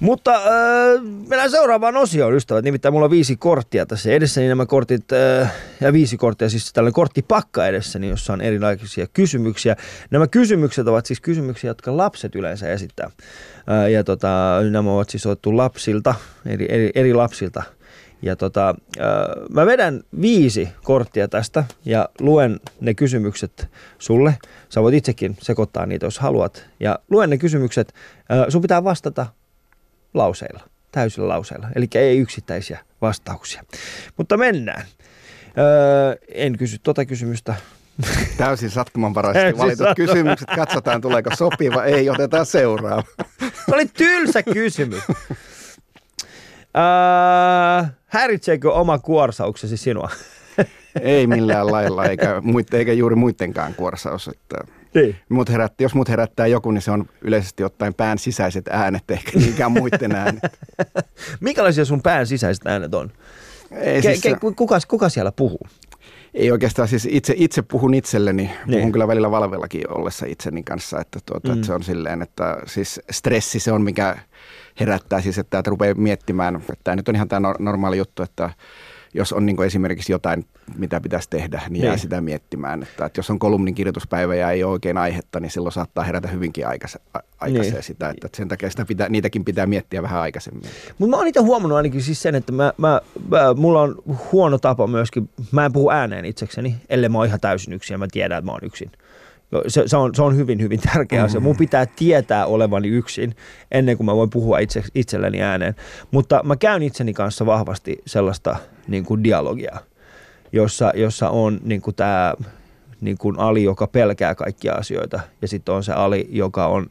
Mutta äh, mennään seuraavaan osioon, ystävät. Nimittäin mulla on viisi korttia tässä edessä, niin nämä kortit, äh, ja viisi korttia, siis tällainen korttipakka edessäni, jossa on erilaisia kysymyksiä. Nämä kysymykset ovat siis kysymyksiä, jotka lapset yleensä esittää. Äh, ja tota, nämä ovat siis otettu lapsilta, eri, eri, eri lapsilta. Ja tota, äh, mä vedän viisi korttia tästä ja luen ne kysymykset sulle. Sä voit itsekin sekoittaa niitä, jos haluat. Ja luen ne kysymykset. Äh, sun pitää vastata lauseilla, täysillä lauseilla. Eli ei yksittäisiä vastauksia. Mutta mennään. Öö, en kysy tota kysymystä. Täysin sattumanvaraisesti Täysin valitut sattuman- kysymykset. Katsotaan, tuleeko sopiva. Ei, otetaan seuraava. Se oli tylsä kysymys. Öö, häiritseekö oma kuorsauksesi sinua? Ei millään lailla, eikä, muit, eikä juuri muidenkaan kuorsaus. Että Niin. mut herätti, jos mut herättää joku, niin se on yleisesti ottaen pään sisäiset äänet, eikä niinkään muiden äänet. Minkälaisia sun pään sisäiset äänet on? Ei, Ke, siis, ke, kuka, kuka siellä puhuu? ei oikeastaan siis itse, itse puhun itselleni, Niin. puhun kyllä välillä valvellakin ollessa itseni kanssa, että, tuota, Mm. että se on silleen, että siis stressi se on, mikä herättää siis, että, että rupeaa miettimään, että tämä nyt on ihan tämä normaali juttu, että jos on niin esimerkiksi jotain, mitä pitäisi tehdä, niin, jää Niin. sitä miettimään. Että, että jos on kolumnin kirjoituspäivä ja ei ole oikein aihetta, niin silloin saattaa herätä hyvinkin aikais, a- aikaiseen Niin. sitä. Että, että sen takia sitä pitää, niitäkin pitää miettiä vähän aikaisemmin. Mutta mä oon itse huomannut ainakin siis sen, että mä, mä, mä, mulla on huono tapa myöskin, mä en puhu ääneen itsekseni, ellei mä oon ihan täysin yksin ja mä tiedän, että mä oon yksin. Se, se, on, se on hyvin, hyvin tärkeä asia. Mun pitää tietää olevani yksin ennen kuin mä voin puhua itse, itselleni ääneen. Mutta mä käyn itseni kanssa vahvasti sellaista niin kuin dialogia, jossa, jossa on niin kuin tämä niin kuin Ali, joka pelkää kaikkia asioita, ja sitten on se Ali, joka on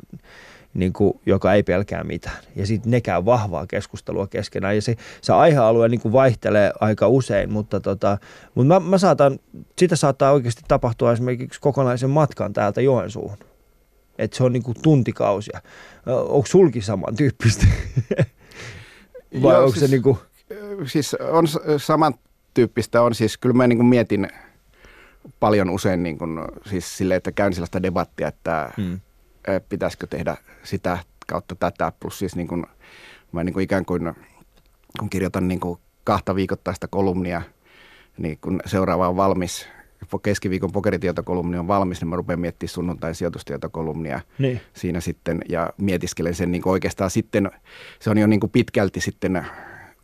niin kuin, joka ei pelkää mitään. Ja sitten ne käy vahvaa keskustelua keskenään. Ja se, se aihealue niin kuin vaihtelee aika usein, mutta, tota, mutta mä, mä saatan, sitä saattaa oikeasti tapahtua esimerkiksi kokonaisen matkan täältä Joensuuhun. Että se on niin kuin tuntikausia. Onko sulki samantyyppistä? Vai Joo, onko se siis- niin kuin, Siis on samantyyppistä, on siis, kyllä mä niin kuin mietin paljon usein niin kuin, siis silleen, että käyn sellaista debattia, että mm, ö, pitäisikö tehdä sitä kautta tätä, plus siis niin kuin, mä niin kuin ikään kuin, kun kirjoitan niin kuin kahta viikoittaista kolumnia, niin kun seuraava on valmis, keskiviikon pokeritietokolumni on valmis, niin mä rupean miettimään sunnuntain sijoitustietokolumnia niin. siinä sitten ja mietiskelen sen niin oikeastaan sitten, se on jo niin kuin pitkälti sitten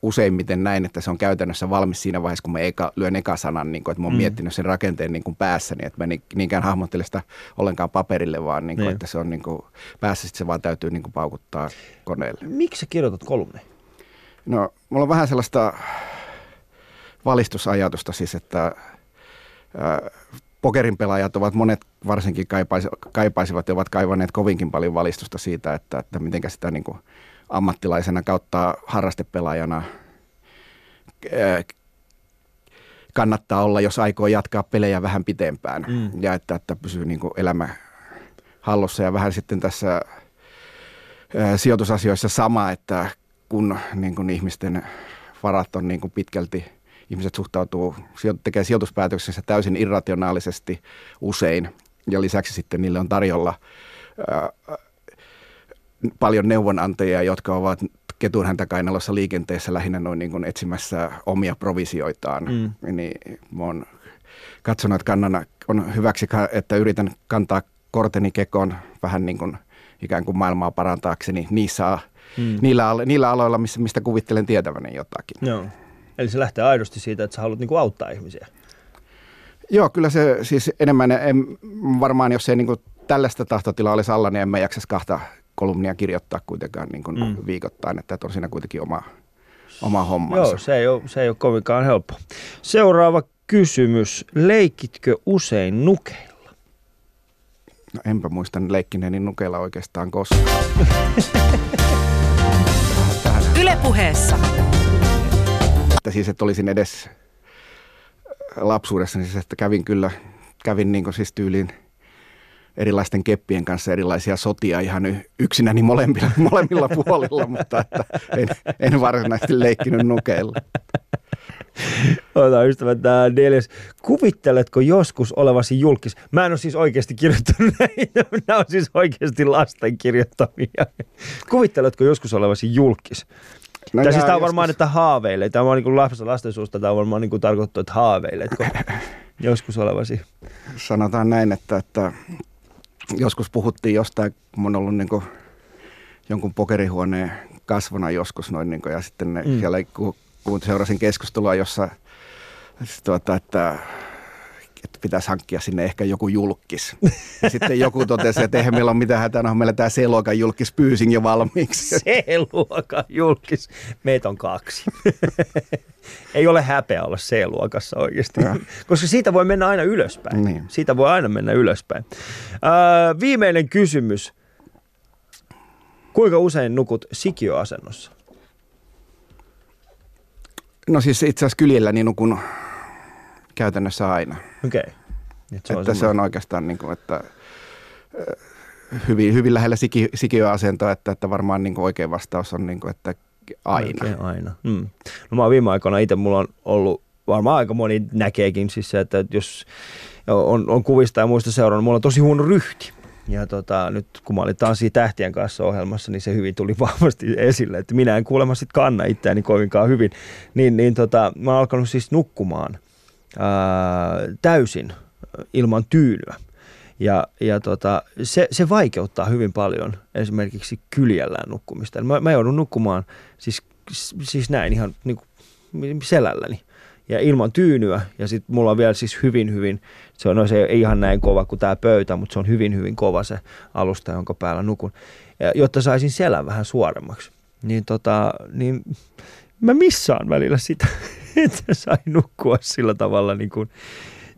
useimmiten näin, että se on käytännössä valmis siinä vaiheessa, kun mä eka, lyön eka sanan, niin kuin, että mä oon Mm. miettinyt sen rakenteen niin kuin päässäni, että mä ni- niinkään hahmottele sitä ollenkaan paperille, vaan niin kuin, Niin. että se on niin kuin, päässä sitten se vaan täytyy niin kuin paukuttaa koneelle. Miksi sä kirjoitat kolumni? No, mulla on vähän sellaista valistusajatusta siis, että ää, pokerin pelaajat ovat monet varsinkin kaipaisi, kaipaisivat ja ovat kaivaneet kovinkin paljon valistusta siitä, että, että miten sitä niin kuin ammattilaisena kautta harrastepelaajana kannattaa olla, jos aikoo jatkaa pelejä vähän pitempään. Mm. ja että, että pysyy niin kuin elämä hallussa. Ja vähän sitten tässä sijoitusasioissa sama, että kun niin kuin ihmisten varat on niin kuin pitkälti, ihmiset suhtautuu, tekee sijoituspäätöksensä täysin irrationaalisesti usein. Ja lisäksi sitten niille on tarjolla paljon neuvonantajia, jotka ovat ketunhäntä kainalossa liikenteessä lähinnä noin niin kuin etsimässä omia provisioitaan, Mm. niin mä oon katsonut, että kannana, on hyväksi, että yritän kantaa korteni kekoon vähän niin kuin ikään kuin maailmaa parantaakseni niissä, Mm. niillä, niillä aloilla, missä, mistä kuvittelen tietäväni jotakin. Joo. Eli se lähtee aidosti siitä, että sä haluat niinku auttaa ihmisiä. Joo, kyllä se siis enemmän, en, varmaan jos ei niin kuin tällaista tahtotilaa olisi alla, niin en mä jaksaisi kahta kolumnia kirjoittaa kuitenkaan niin kuin Mm. viikoittain, että on siinä kuitenkin oma, oma hommansa. Joo, se ei, ole, se ei ole kovinkaan helppo. Seuraava kysymys. Leikitkö usein nukeilla? No, enpä muista leikkineeni nukeilla oikeastaan koskaan. Ylepuheessa että siis, että olisin edes lapsuudessa, niin siis, että kävin kyllä, kävin niin kuin siis tyyliin erilaisten keppien kanssa erilaisia sotia ihan yksinäni molemmilla, molemmilla puolilla, mutta että en, en varsinaisesti leikkinyt nukeilla. Ota ystävät, tämä neljäs. Kuvitteletko joskus olevasi julkis? Mä en ole siis oikeasti kirjoittanut näitä. Nämä on siis oikeasti lasten kirjoittamia. Kuvitteletko joskus olevasi julkis? No tai siis tämä on varmaan, joskus... että haaveille. Tämä on niin kuin lasten, suusta, tämä on varmaan niin kuin tarkoittu, että haaveiletko joskus olevasi? Sanotaan näin, että, että joskus puhuttiin jostain, kun on ollut niin kuin jonkun pokerihuoneen kasvona joskus noin, niin kuin, ja sitten ne, mm. siellä kun, kun seurasin keskustelua, jossa tuota, että että pitäisi hankkia sinne ehkä joku julkis. Ja sitten joku totesi, että eihän meillä ole mitään hätää, no meillä tämä C-luokan julkis pyysin jo valmiiksi. C-luokan julkis. Meitä on kaksi. Ei ole häpeä olla C-luokassa oikeasti, ja. koska siitä voi mennä aina ylöspäin. Niin. Siitä voi aina mennä ylöspäin. Äh, viimeinen kysymys. Kuinka usein nukut sikioasennossa? No siis itse asiassa kyljellä nukun käytännössä aina. Okei. Okay. Se, että se on oikeastaan niin kuin, että hyvin, hyvin lähellä siki, sikiöasentoa, että, että varmaan niin kuin oikea vastaus on, niin kuin, että aina. Oikein aina. Mm. No mä oon viime aikoina itse, mulla on ollut, varmaan aika moni näkeekin siis se, että jos on, on kuvista ja muista seurannut, mulla on tosi huono ryhti. Ja tota, nyt kun mä olin taas tähtien kanssa ohjelmassa, niin se hyvin tuli vahvasti esille, että minä en kuulemma sitten kanna itseäni kovinkaan hyvin. Niin, niin tota, mä oon alkanut siis nukkumaan ää, täysin ilman tyynyä. Ja, ja tota, se, se vaikeuttaa hyvin paljon esimerkiksi kyljellään nukkumista. Mä, mä joudun nukkumaan siis, siis näin ihan niin kuin selälläni ja ilman tyynyä. Ja sitten mulla on vielä siis hyvin, hyvin, se on no se ei ihan näin kova kuin tämä pöytä, mutta se on hyvin, hyvin kova se alusta, jonka päällä nukun. Ja, jotta saisin selän vähän suoremmaksi. Niin, tota, niin mä missaan välillä sitä, että sai nukkua sillä tavalla niin kuin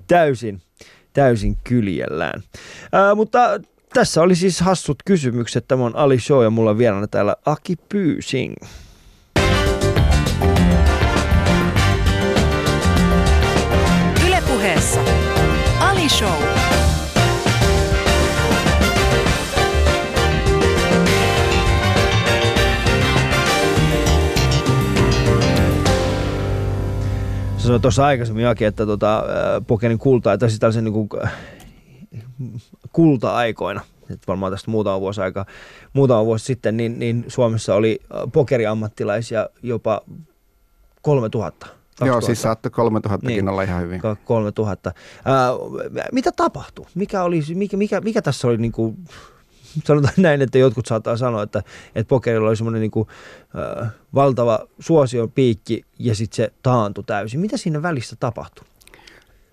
täysin, täysin kyljellään. Ää, mutta tässä oli siis hassut kysymykset. Tämä on Ali Show ja mulla on vieraana täällä Aki Pyysing. Ylepuheessa Ali Show. Sä sanoit tuossa aikaisemmin Jaki, että tota, pokerin kulta, tai siis tällaisen niin kuin, kulta-aikoina, että varmaan tästä muutama vuosi aika, muutama vuosi sitten, niin, niin Suomessa oli pokeriammattilaisia jopa 3000. 2000. Joo, siis saattoi 3000 niin, olla ihan hyvin. 3000. Ää, mitä tapahtui? Mikä, oli, mikä, mikä, mikä tässä oli niin kuin, sanotaan näin, että jotkut saattaa sanoa, että, että pokerilla oli semmoinen niin kuin, äh, valtava suosion piikki ja sitten se taantui täysin. Mitä siinä välissä tapahtui?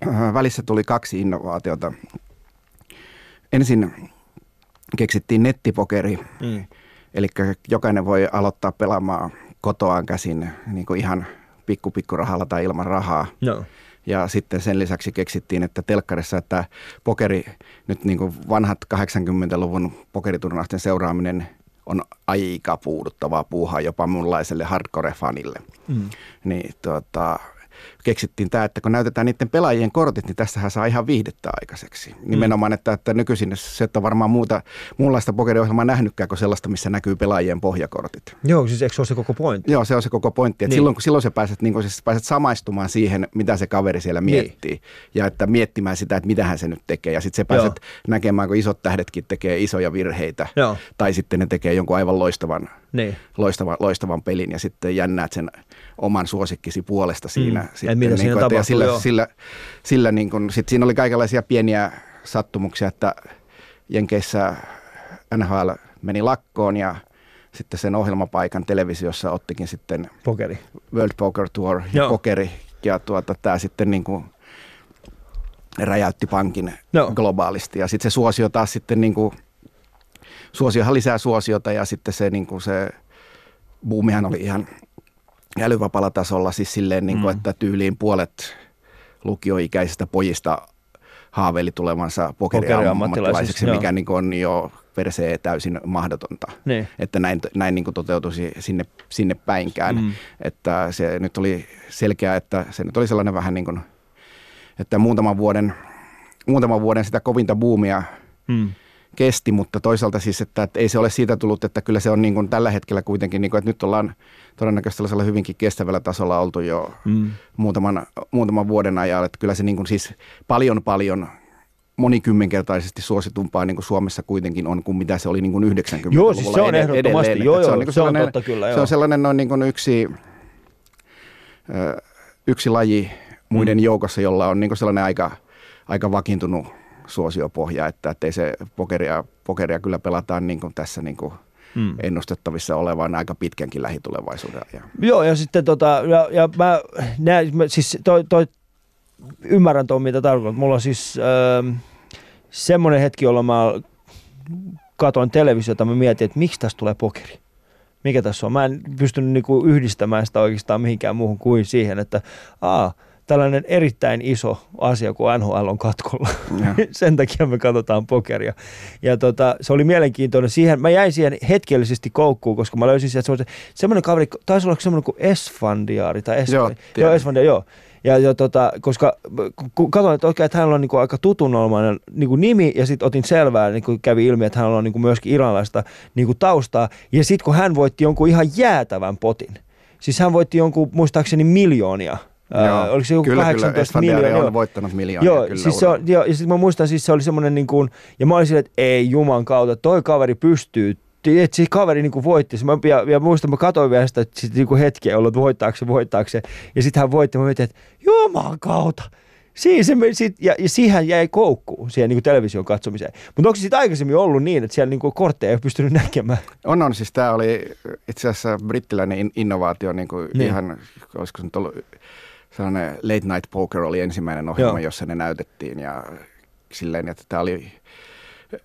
Äh, välissä tuli kaksi innovaatiota. Ensin keksittiin nettipokeri, mm. eli jokainen voi aloittaa pelaamaan kotoaan käsin niin kuin ihan pikku pikku rahalla tai ilman rahaa. No. Ja sitten sen lisäksi keksittiin, että telkkarissa, että pokeri, nyt niin kuin vanhat 80-luvun pokeriturnausten seuraaminen on aika puuduttavaa puuhaa jopa munlaiselle hardcore-fanille. Mm. Niin tuota, keksittiin tämä, että kun näytetään niiden pelaajien kortit, niin tässähän saa ihan viihdettä aikaiseksi. Mm. Nimenomaan, että, että nykyisin se, että varmaan muuta, muunlaista pokeriohjelmaa nähnytkään kuin sellaista, missä näkyy pelaajien pohjakortit. Joo, siis eikö se ole se koko pointti? Joo, se on se koko pointti. Niin. Silloin, silloin sä pääset, niin kun, siis pääset samaistumaan siihen, mitä se kaveri siellä niin. miettii. Niin. Ja että miettimään sitä, että mitä hän se nyt tekee. Ja sitten sä pääset Joo. näkemään, kun isot tähdetkin tekee isoja virheitä. Joo. Tai sitten ne tekee jonkun aivan loistavan, niin. loistavan, loistavan pelin ja sitten jännäät sen oman suosikkisi puolesta siinä. Mm. Sitten, mitä niin kuin, ja sillä, sillä, sillä niin kuin, sit siinä oli kaikenlaisia pieniä sattumuksia, että Jenkeissä NHL meni lakkoon ja sitten sen ohjelmapaikan televisiossa ottikin sitten pokeri. World Poker Tour ja Joo. pokeri. Ja tuota, tämä sitten niin kuin räjäytti pankin no. globaalisti. Ja sitten se suosio taas sitten niin kuin, suosiohan lisää suosiota ja sitten se, niin kuin se buumihan oli ihan älyvapaalla tasolla, siis silleen, niin kuin, mm. että tyyliin puolet lukioikäisistä pojista haaveili tulevansa pokeriammattilaiseksi, mikä niin on jo persee täysin mahdotonta. Niin. Että näin, näin niin toteutuisi sinne, sinne päinkään. Mm. Että se nyt oli selkeää, että se nyt oli sellainen vähän niin kuin, että muutaman vuoden, muutaman vuoden sitä kovinta buumia mm. Kesti, mutta toisaalta siis, että, että ei se ole siitä tullut, että kyllä se on niin kuin tällä hetkellä kuitenkin, niin kuin, että nyt ollaan todennäköisesti sellaisella hyvinkin kestävällä tasolla oltu jo mm. muutaman, muutaman vuoden ajan, että kyllä se niin kuin siis paljon paljon monikymmenkertaisesti suositumpaa niin kuin Suomessa kuitenkin on kuin mitä se oli niin kuin 90-luvulla Joo, siis se on ehdottomasti, edelleen. joo, joo, se on, niin se on totta kyllä. Joo. Se on sellainen noin niin kuin yksi, yksi laji muiden mm. joukossa, jolla on niin kuin sellainen aika, aika vakiintunut suosiopohja, että, että ei se pokeria, pokeria kyllä pelataan niin kuin tässä niin kuin mm. ennustettavissa olevan aika pitkänkin lähitulevaisuuden ajan. Joo, ja sitten tota, ja, ja mä, näin, mä siis toi, toi, ymmärrän tuon, mitä tarkoitat. Mulla on siis äh, semmoinen hetki, jolloin mä katoin televisiota, mä mietin, että miksi tässä tulee pokeri. Mikä tässä on? Mä en pystynyt niinku yhdistämään sitä oikeastaan mihinkään muuhun kuin siihen, että aa, tällainen erittäin iso asia, kun NHL on katkolla. Sen takia me katsotaan pokeria. Ja tota, se oli mielenkiintoinen. Siihen, mä jäin siihen hetkellisesti koukkuun, koska mä löysin sieltä semmoinen, semmoinen kaveri, taisi olla semmoinen kuin Esfandiaari. Tai Esfandiaari. Joo, joo, Esfandiaari, joo. Ja, ja tota, koska kun katsoin, että, oikein, että hänellä on niin kuin aika tutunnomainen niin kuin nimi ja sitten otin selvää, niin kuin kävi ilmi, että hänellä on niin kuin myöskin iranlaista niin kuin taustaa. Ja sitten kun hän voitti jonkun ihan jäätävän potin, siis hän voitti jonkun muistaakseni miljoonia – Joo, oliko se joku kyllä, 18 kyllä, miljoonaa? on voittanut miljoonia joo, kyllä siis se on, joo, ja sitten mä muistan, siis se oli semmoinen niin kuin, ja mä olisin, että ei juman kautta, toi kaveri pystyy että se kaveri niin kuin voitti. Mä, ja, ja muistan, mä katsoin vielä sitä että sit, niin kuin hetkiä ollut, että voittaako se, voittaako se. Ja sitten hän voitti. Mä mietin, että juman kautta. Siinä se, sit, ja, ja siihen jäi koukkuun siihen niin kuin television katsomiseen. Mutta onko se sitten aikaisemmin ollut niin, että siellä niin kuin kortteja ei ole pystynyt näkemään? On, on. Siis tämä oli itse asiassa brittiläinen innovaatio, niin kuin niin. ihan, olisiko se nyt ollut sellainen Late Night Poker oli ensimmäinen ohjelma, Joo. jossa ne näytettiin ja silleen, että tämä oli äh,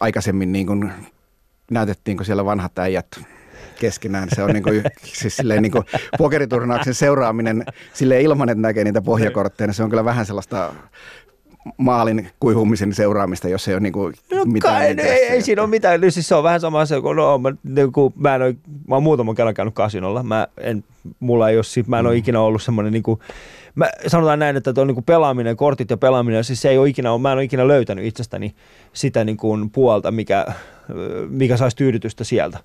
aikaisemmin niin kuin, näytettiinkö siellä vanhat äijät keskenään. Se on niin kuin, siis silleen niin kuin pokeriturnauksen seuraaminen sille ilman, että näkee niitä pohjakortteja. Niin se on kyllä vähän sellaista maalin kuihumisen seuraamista, jos ei ole niinku no, mitään. Kai, ei, ei, siinä ole mitään. Siis se on vähän sama asia kuin, no, mä, niin kuin, mä, en ole, mä oon muutaman kerran käynyt kasinolla. Mä en, mulla ei ole, mä en ole mm. ikinä ollut semmoinen niin kuin, mä sanotaan näin, että tuo niin pelaaminen, kortit ja pelaaminen, siis se ei ole ikinä, mä en ole ikinä löytänyt itsestäni sitä niin kuin puolta, mikä, mikä saisi tyydytystä sieltä.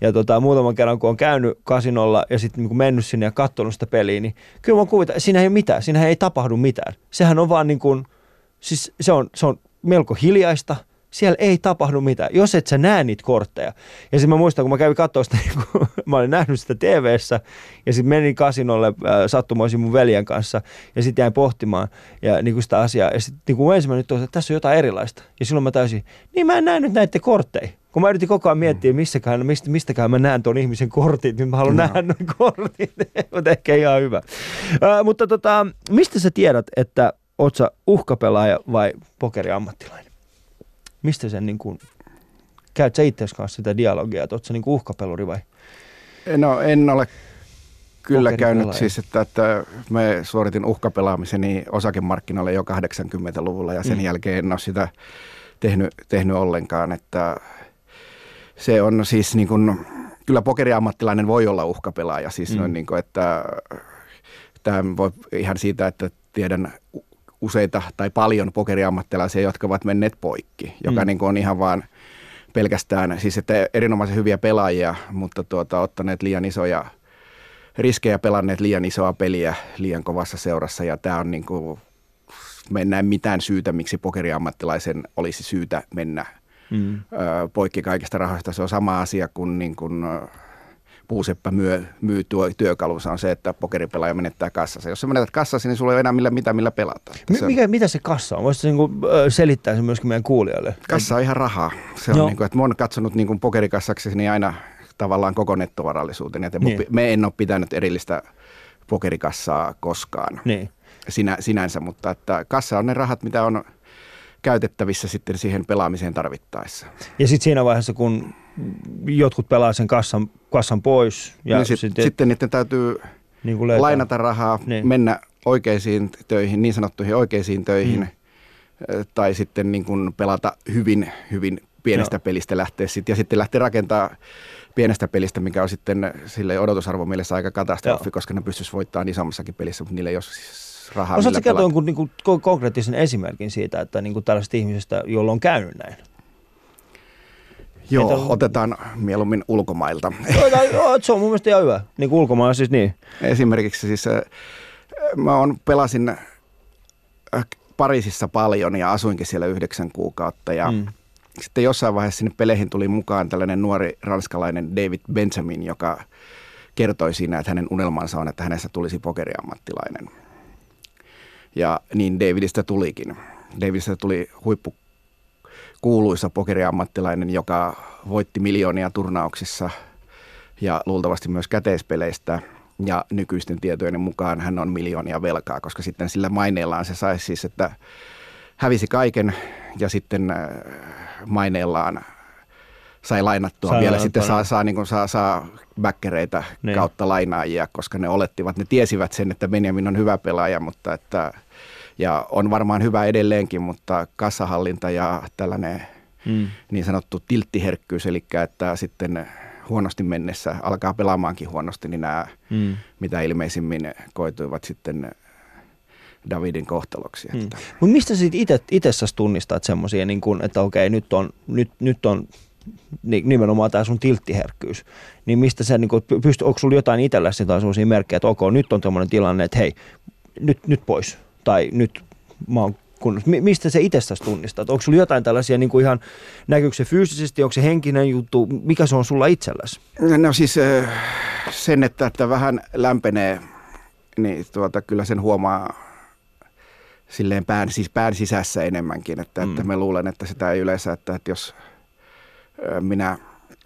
Ja tota, muutaman kerran, kun on käynyt kasinolla ja sitten niin mennyt sinne ja katsonut sitä peliä, niin kyllä mä kuvitan, siinä ei ole mitään, siinä ei tapahdu mitään. Sehän on vaan niin kuin, siis se on, se on melko hiljaista, siellä ei tapahdu mitään, jos et sä näe niitä kortteja. Ja sitten mä muistan, kun mä kävin katsoa sitä, niin kun mä olin nähnyt sitä TV-ssä, ja sitten menin kasinolle äh, sattumoisin mun veljen kanssa, ja sitten jäin pohtimaan ja, niin kuin sitä asiaa. Ja sitten niin ensimmäinen nyt että tässä on jotain erilaista. Ja silloin mä täysin, niin mä en nähnyt näitä kortteja. Kun mä yritin koko ajan miettiä, missäkään, mistä, mistäkään mä näen tuon ihmisen kortit, niin mä haluan no. nähdä noin kortit. mutta ehkä ihan hyvä. Uh, mutta tota, mistä sä tiedät, että oot sä uhkapelaaja vai pokeriammattilainen? Mistä sen niin kuin, käyt sä itse kanssa sitä dialogia, että oot sä niin kuin uhkapeluri vai? No en ole kyllä käynyt siis, että, että me suoritin uhkapelaamiseni osakemarkkinoille jo 80-luvulla ja sen mm. jälkeen en ole sitä tehnyt, tehnyt ollenkaan, että se on siis niin kuin, kyllä pokeriammattilainen voi olla uhkapelaaja, siis mm. noin niin kuin, että tämä voi ihan siitä, että tiedän useita tai paljon pokeriammattilaisia, jotka ovat menneet poikki, joka mm. niin kuin on ihan vaan pelkästään, siis että erinomaisen hyviä pelaajia, mutta tuota, ottaneet liian isoja riskejä, pelanneet liian isoa peliä liian kovassa seurassa ja tämä on niin kuin, mennään mitään syytä, miksi pokeriammattilaisen olisi syytä mennä mm. poikki kaikista rahoista. Se on sama asia kuin, niin kuin puuseppä myy, myy tuo työkalunsa on se, että pokeripelaaja menettää kassassa. Jos sä menetät kassassa, niin sulla ei ole enää millä, mitä millä pelata. M- mikä, mitä se kassa on? Voisitko niin selittää se myöskin meidän kuulijoille? Kassa on ihan rahaa. Se on no. niin kuin, että mä oon katsonut niin kuin pokerikassaksi niin aina tavallaan koko nettovarallisuuteen. Että niin. Me en ole pitänyt erillistä pokerikassaa koskaan niin. Sinä, sinänsä, mutta että kassa on ne rahat, mitä on käytettävissä sitten siihen pelaamiseen tarvittaessa. Ja sitten siinä vaiheessa, kun jotkut pelaa sen kassan, kassan pois. Ja niin sit, sitten, sitten niiden täytyy niin kuin lainata rahaa, niin. mennä oikeisiin töihin, niin sanottuihin oikeisiin töihin, mm. tai sitten niin kuin pelata hyvin, hyvin pienestä Joo. pelistä lähteä sit, ja sitten lähteä rakentaa pienestä pelistä, mikä on sitten sille odotusarvon mielessä aika katastrofi, Joo. koska ne pystyisi voittamaan isommassakin pelissä, mutta niillä ei ole siis rahaa. Osaatko kertoa jonkun niin kuin, konkreettisen esimerkin siitä, että niin kuin tällaisesta ihmisestä, jolla on käynyt näin? Joo, Että- otetaan mieluummin ulkomailta. Joo, se on mun mielestä ihan hyvä. Niin kuin ulkomailla siis niin. Esimerkiksi siis äh, mä on, pelasin äh, Pariisissa paljon ja asuinkin siellä yhdeksän kuukautta ja Mm. mm. sitten jossain vaiheessa sinne peleihin tuli mukaan tällainen nuori ranskalainen David Benjamin, joka kertoi siinä, että hänen unelmansa on, että hänestä tulisi pokeriammattilainen. Ja niin Davidista tulikin. Davidista tuli huippu kuuluisa pokeriammattilainen, joka voitti miljoonia turnauksissa ja luultavasti myös käteispeleistä. Ja nykyisten tietojen mukaan hän on miljoonia velkaa, koska sitten sillä maineellaan se saisi siis, että hävisi kaiken ja sitten äh, maineellaan sai lainattua Sai vielä. lainattua, Sitten saa, saa, niin kuin saa, saa bäkkereitä Niin. kautta lainaajia, koska ne olettivat, ne tiesivät sen, että Benjamin on hyvä pelaaja, mutta että, ja on varmaan hyvä edelleenkin, mutta kassahallinta ja tällainen Mm. niin sanottu tilttiherkkyys, eli että sitten huonosti mennessä alkaa pelaamaankin huonosti, niin nämä Mm. mitä ilmeisimmin koituivat sitten Davidin kohtaloksi. Mm. Mutta mistä sä itsessäsi tunnistat semmoisia, niin kun, että okei, nyt on, nyt, nyt on ni- nimenomaan tämä sun tilttiherkkyys, niin mistä sä, niin kun, pyst, onko sulla jotain itselläsi sellaisia merkkejä, että ok, nyt on tämmöinen tilanne, että hei, nyt, nyt pois, tai nyt mä oon kunnossa. Mi- mistä se itsestäsi tunnistat? Onko sulla jotain tällaisia niin kuin ihan, näkyykö se fyysisesti, onko se henkinen juttu, mikä se on sulla itselläsi? No siis äh, sen, että, että vähän lämpenee, niin tuota, kyllä sen huomaa silleen pään, siis pään sisässä enemmänkin. Että, mm. että mä luulen, että sitä ei yleensä, että, että jos minä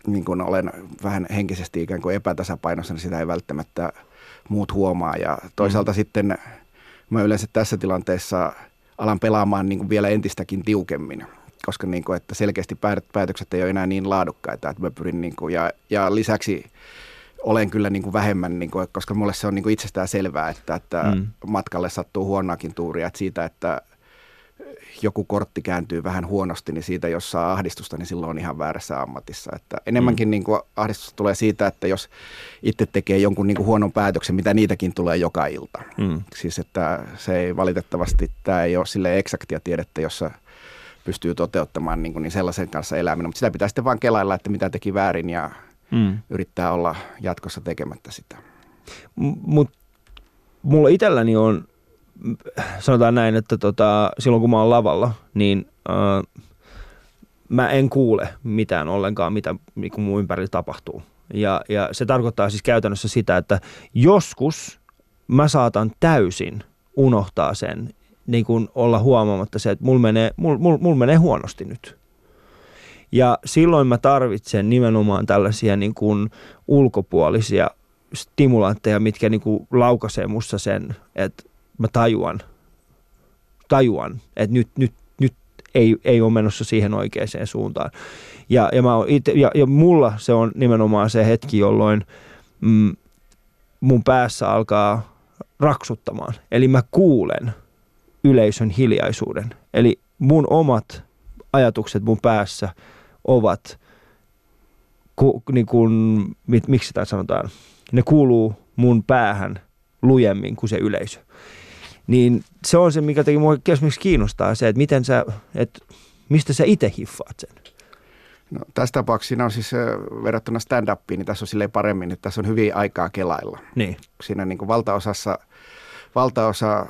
niin kun olen vähän henkisesti ikään kuin epätasapainossa, niin sitä ei välttämättä muut huomaa. Ja toisaalta mm. sitten mä yleensä tässä tilanteessa alan pelaamaan niin kuin vielä entistäkin tiukemmin, koska niin kuin, että selkeästi päät- päätökset ei ole enää niin laadukkaita, että mä pyrin niin kuin, ja, ja lisäksi olen kyllä niin kuin vähemmän, niin kuin, koska mulle se on niin kuin itsestään selvää, että, että mm. matkalle sattuu huonoakin tuuria, että siitä, että joku kortti kääntyy vähän huonosti, niin siitä jos saa ahdistusta, niin silloin on ihan väärässä ammatissa. Että enemmänkin mm. niin kuin ahdistusta tulee siitä, että jos itse tekee jonkun niin kuin huonon päätöksen, mitä niitäkin tulee joka ilta. Mm. Siis että se ei valitettavasti, tämä ei ole sille eksaktia tiedettä, jossa pystyy toteuttamaan niin, kuin niin sellaisen kanssa eläminen, mutta sitä pitää sitten vaan kelailla, että mitä teki väärin ja Mm. yrittää olla jatkossa tekemättä sitä. Mutta mulla itselläni on, m, sanotaan näin, että tota, silloin kun mä oon lavalla, niin äh, mä en kuule mitään ollenkaan, mitä niin mun ympärillä tapahtuu. Ja, ja se tarkoittaa siis käytännössä sitä, että joskus mä saatan täysin unohtaa sen, niin kuin olla huomaamatta se, että mulla menee, mul, mul, mul menee huonosti nyt. Ja silloin mä tarvitsen nimenomaan tällaisia niin kuin ulkopuolisia stimulantteja, mitkä niin kuin laukaisee musta sen, että mä tajuan, tajuan että nyt, nyt, nyt ei, ei ole menossa siihen oikeaan suuntaan. Ja, ja, mä ite, ja, ja mulla se on nimenomaan se hetki, jolloin mm, mun päässä alkaa raksuttamaan. Eli mä kuulen yleisön hiljaisuuden. Eli mun omat ajatukset mun päässä ovat, ku, niin kuin, mit, miksi sitä sanotaan, ne kuuluu mun päähän lujemmin kuin se yleisö. Niin se on se, mikä teki mua esimerkiksi kiinnostaa se, että miten sä, että mistä sä itse hiffaat sen. No, tässä tapauksessa siinä on siis verrattuna stand-upiin, niin tässä on silleen paremmin, että tässä on hyvin aikaa kelailla. Niin. Siinä niin kuin valtaosassa, valtaosa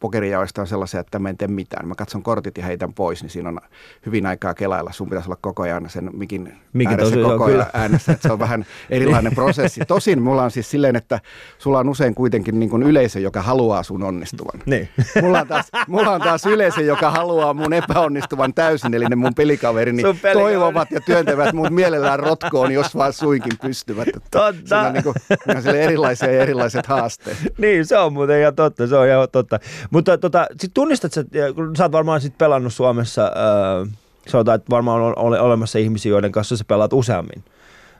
pokerijaoista on sellaisia, että mä en tee mitään. Mä katson kortit ja heitän pois, niin siinä on hyvin aikaa kelailla. Sun pitäisi olla koko ajan sen mikin, Mikin joo, koko ajan äänessä, että se on vähän erilainen prosessi. Tosin mulla on siis silleen, että sulla on usein kuitenkin niin kuin yleisö, joka haluaa sun onnistuvan. Niin. Mulla on, taas, mulla on taas yleisö, joka haluaa mun epäonnistuvan täysin, eli ne mun pelikaverini pelikaveri. toivovat ja työntävät mun mielellään rotkoon, jos vaan suinkin pystyvät. Että Totta. Siinä on, niin kuin, on erilaisia ja erilaiset haasteet. niin, se on muuten ihan totta, se on ihan totta. Mutta tota, sit tunnistat sä, kun sä oot varmaan sit pelannut Suomessa, äh, sanotaan, että varmaan on ole, olemassa ihmisiä, joiden kanssa sä pelaat useammin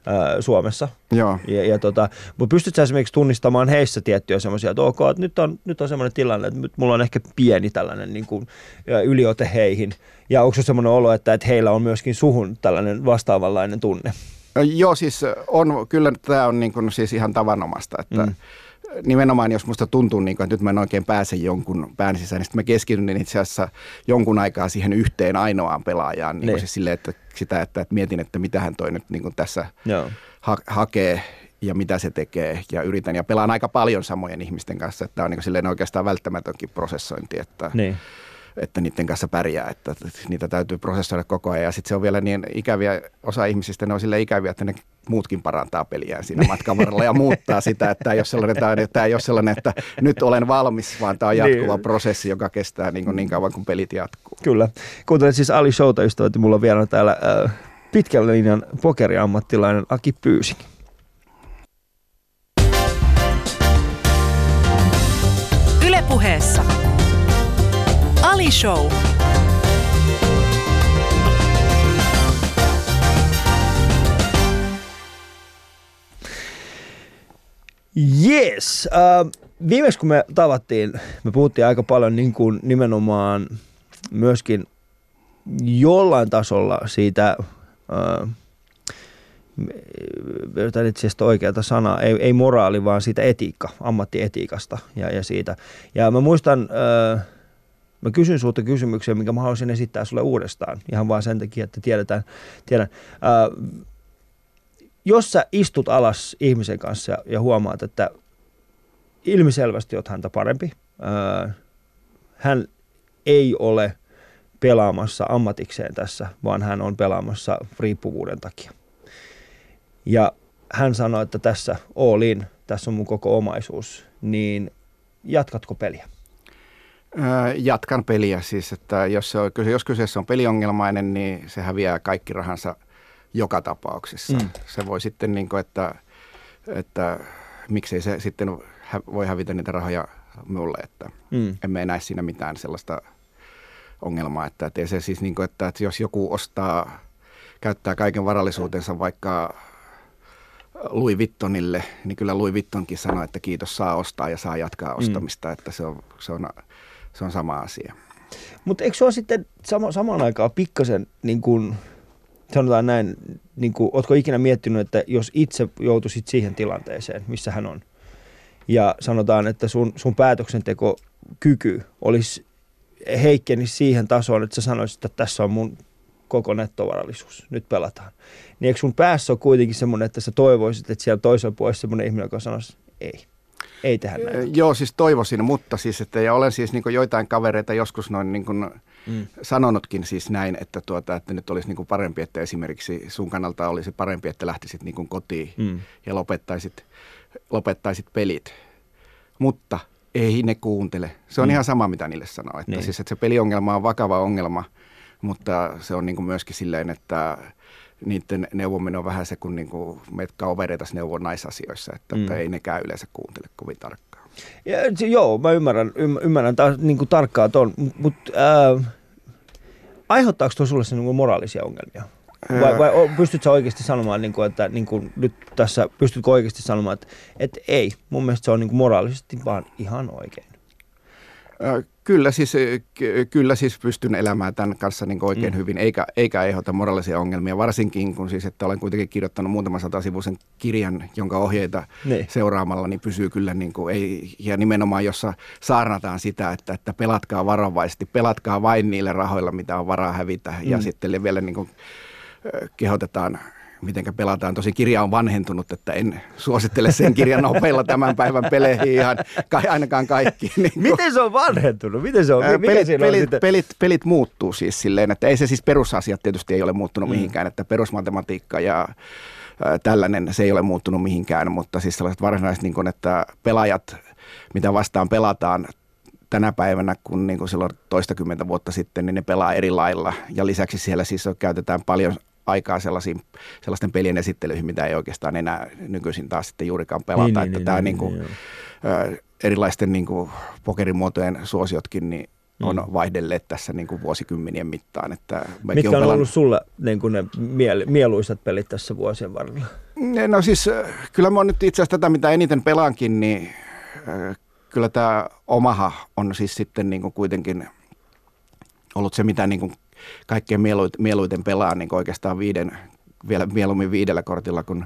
äh, Suomessa. Joo. Ja, ja tota, mutta pystyt sä esimerkiksi tunnistamaan heissä tiettyjä semmoisia, että ok, että nyt on, nyt on semmoinen tilanne, että nyt mulla on ehkä pieni tällainen niin kuin, ö, yliote heihin. Ja onko se semmoinen olo, että, että heillä on myöskin suhun tällainen vastaavanlainen tunne? Joo, siis on, kyllä tämä on niin kuin, siis ihan tavanomasta, että Mm. Nimenomaan jos musta tuntuu, niin kuin, että nyt mä en oikein pääse jonkun pään sisään, niin sitten mä keskityn niin itse asiassa jonkun aikaa siihen yhteen ainoaan pelaajaan. Niin, niin. Siis sille, että sitä, että, että mietin, että mitä hän toi nyt niin kuin tässä ha- hakee ja mitä se tekee ja yritän ja pelaan aika paljon samojen ihmisten kanssa, että tämä on niin silleen oikeastaan välttämätönkin prosessointi, että, niin. Että niiden kanssa pärjää, että niitä täytyy prosessoida koko ajan ja sitten se on vielä niin ikäviä, osa ihmisistä ne on sille ikäviä, että ne muutkin parantaa peliään siinä matkan varrella ja muuttaa sitä, että tämä ei ole sellainen, tämä, tämä ei ole sellainen että nyt olen valmis, vaan tämä on jatkuva niin. prosessi, joka kestää niin, kuin niin kauan kuin pelit jatkuu. Kyllä. Kuuntelet siis Ali Showta, ystävät, mulla on vielä täällä äh, pitkän linjan pokeriammattilainen Aki Pyysik. Ylepuheessa Ali Show. Yes. Uh, viimeksi kun me tavattiin, me puhuttiin aika paljon niin kuin nimenomaan myöskin jollain tasolla siitä, uh, yritän asiassa oikeata sanaa, ei, ei moraali, vaan siitä etiikka, ammattietiikasta ja, ja siitä. Ja mä muistan, uh, mä kysyn sulta kysymyksiä, minkä mä haluaisin esittää sulle uudestaan, ihan vaan sen takia, että tiedetään, tiedän. Uh, jos sä istut alas ihmisen kanssa ja, ja huomaat, että ilmiselvästi oot häntä parempi, ää, hän ei ole pelaamassa ammatikseen tässä, vaan hän on pelaamassa riippuvuuden takia. Ja hän sanoi, että tässä all in, tässä on mun koko omaisuus, niin jatkatko peliä? Jatkan peliä siis, että jos, se on, jos kyseessä on peliongelmainen, niin se häviää kaikki rahansa joka tapauksessa. Mm. Se voi sitten, niin kuin, että, että miksei se sitten voi hävitä niitä rahoja mulle, että mm. emme näe siinä mitään sellaista ongelmaa. Että, että, se siis niin kuin, että, että jos joku ostaa, käyttää kaiken varallisuutensa vaikka Louis Vittonille, niin kyllä Louis Vittonkin sanoo, että kiitos saa ostaa ja saa jatkaa mm. ostamista, mm. että se on, se on, se on sama asia. Mutta eikö se ole sitten sama, samaan aikaan pikkasen niin kuin – sanotaan näin, niin kuin, ootko ikinä miettinyt, että jos itse joutuisit siihen tilanteeseen, missä hän on, ja sanotaan, että sun, sun päätöksentekokyky olisi heikkeni siihen tasoon, että sä sanoisit, että tässä on mun koko nettovarallisuus, nyt pelataan. Niin eikö sun päässä ole kuitenkin semmoinen, että sä toivoisit, että siellä toisella puolella semmoinen ihminen, joka sanoisi, ei, ei tehdä näin. Joo, siis toivoisin, mutta siis, että ja olen siis niin joitain kavereita joskus noin niin kuin, mm. sanonutkin siis näin, että, tuota, että nyt olisi niin kuin parempi, että esimerkiksi sun kannalta olisi parempi, että lähtisit niin kuin kotiin mm. ja lopettaisit, lopettaisit pelit. Mutta ei ne kuuntele. Se on mm. ihan sama, mitä niille sanoo. Että, niin. siis, että se peliongelma on vakava ongelma, mutta se on niin kuin myöskin silleen, että niiden neuvominen on vähän se, kun niin kuin meitä kavereita neuvoo naisasioissa, että, mm. että ei nekään yleensä kuuntele kovin tarkkaan. Ja, joo, mä ymmärrän, ymmärrän taas, niin kuin tarkkaan tuon, mutta äh, aiheuttaako tuo sulle niin moraalisia ongelmia? Vai, vai pystytkö oikeasti sanomaan, niin kuin, että niin kuin nyt tässä, pystytkö oikeasti sanomaan, että, että ei, mun mielestä se on niin kuin moraalisesti vaan ihan oikein? Kyllä siis, kyllä siis pystyn elämään tämän kanssa niin oikein mm. hyvin, eikä, eikä aiheuta moraalisia ongelmia, varsinkin kun siis, että olen kuitenkin kirjoittanut muutaman satasivuisen kirjan, jonka ohjeita niin. seuraamalla, niin pysyy kyllä, niin kuin, ei, ja nimenomaan jossa saarnataan sitä, että, että pelatkaa varovaisesti, pelatkaa vain niillä rahoilla, mitä on varaa hävitä, mm. ja sitten vielä niin kuin, kehotetaan miten pelataan. Tosi kirja on vanhentunut, että en suosittele sen kirjan nopeilla tämän päivän peleihin ihan kai, ainakaan kaikki. Niin kuin. Miten se on vanhentunut? Miten se on? Ää, pelit, pelit, on pelit, pelit, muuttuu siis silleen, että ei se siis perusasiat tietysti ei ole muuttunut mm. mihinkään, että perusmatematiikka ja tällainen, se ei ole muuttunut mihinkään, mutta siis sellaiset varsinaiset, niin kuin, että pelaajat, mitä vastaan pelataan, tänä päivänä, kun niin kuin silloin toistakymmentä vuotta sitten, niin ne pelaa eri lailla. Ja lisäksi siellä siis käytetään paljon aikaa sellaisiin, sellaisten pelien esittelyihin, mitä ei oikeastaan enää nykyisin taas sitten juurikaan pelata. Niin, että niin, tämä niin, niin, niin, niin, erilaisten niin kuin pokerimuotojen suosiotkin niin on mm. vaihdelleet tässä niin kuin vuosikymmenien mittaan. Että Mitkä on, on ollut sulle niin kuin ne miel- mieluisat pelit tässä vuosien varrella? No siis kyllä mä oon nyt itse asiassa tätä, mitä eniten pelaankin, niin kyllä tämä Omaha on siis sitten niin kuin kuitenkin ollut se, mitä niin kuin kaikkein mieluiten, mieluiten pelaa niin oikeastaan viiden, vielä mieluummin viidellä kortilla kuin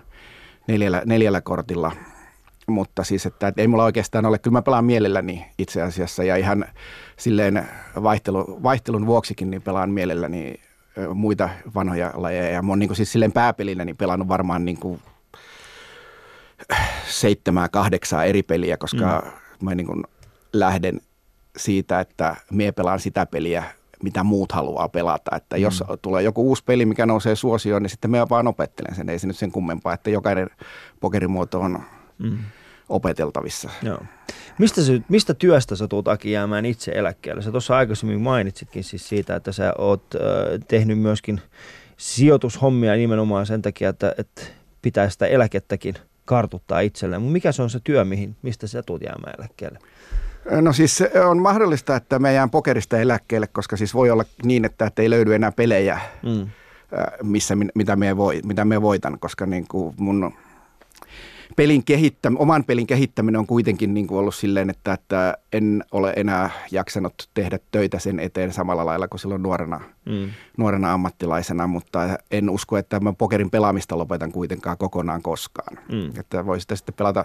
neljällä, neljällä kortilla. mutta siis, että, että ei mulla oikeastaan ole, kyllä mä pelaan mielelläni itse asiassa ja ihan silleen vaihtelu, vaihtelun vuoksikin niin pelaan mielelläni muita vanhoja lajeja ja mä oon niin kuin siis silleen pääpelinä niin pelannut varmaan niin kuin seitsemää, kahdeksaa eri peliä, koska mm. mä niin kuin lähden siitä, että mie pelaan sitä peliä, mitä muut haluaa pelata. Että mm. jos tulee joku uusi peli, mikä nousee suosioon, niin sitten me vaan opettelen sen. Ei se nyt sen kummempaa, että jokainen pokerimuoto on mm. opeteltavissa. Joo. Mistä, sä, mistä työstä sä tulet Aki jäämään itse eläkkeelle? Sä tuossa aikaisemmin mainitsitkin siis siitä, että sä oot äh, tehnyt myöskin sijoitushommia nimenomaan sen takia, että, että pitää sitä eläkettäkin kartuttaa itselleen. Mikä se on se työ, mihin, mistä sä tulet jäämään eläkkeelle? No siis on mahdollista, että me jään pokerista eläkkeelle, koska siis voi olla niin, että, ei löydy enää pelejä, mm. missä, mitä me, voi, mitä me voitan, koska niin kuin mun pelin kehittäm, oman pelin kehittäminen on kuitenkin niin kuin ollut silleen, että, että en ole enää jaksanut tehdä töitä sen eteen samalla lailla kuin silloin nuorena, mm. nuorena ammattilaisena, mutta en usko, että mä pokerin pelaamista lopetan kuitenkaan kokonaan koskaan. Mm. Että voi sitten pelata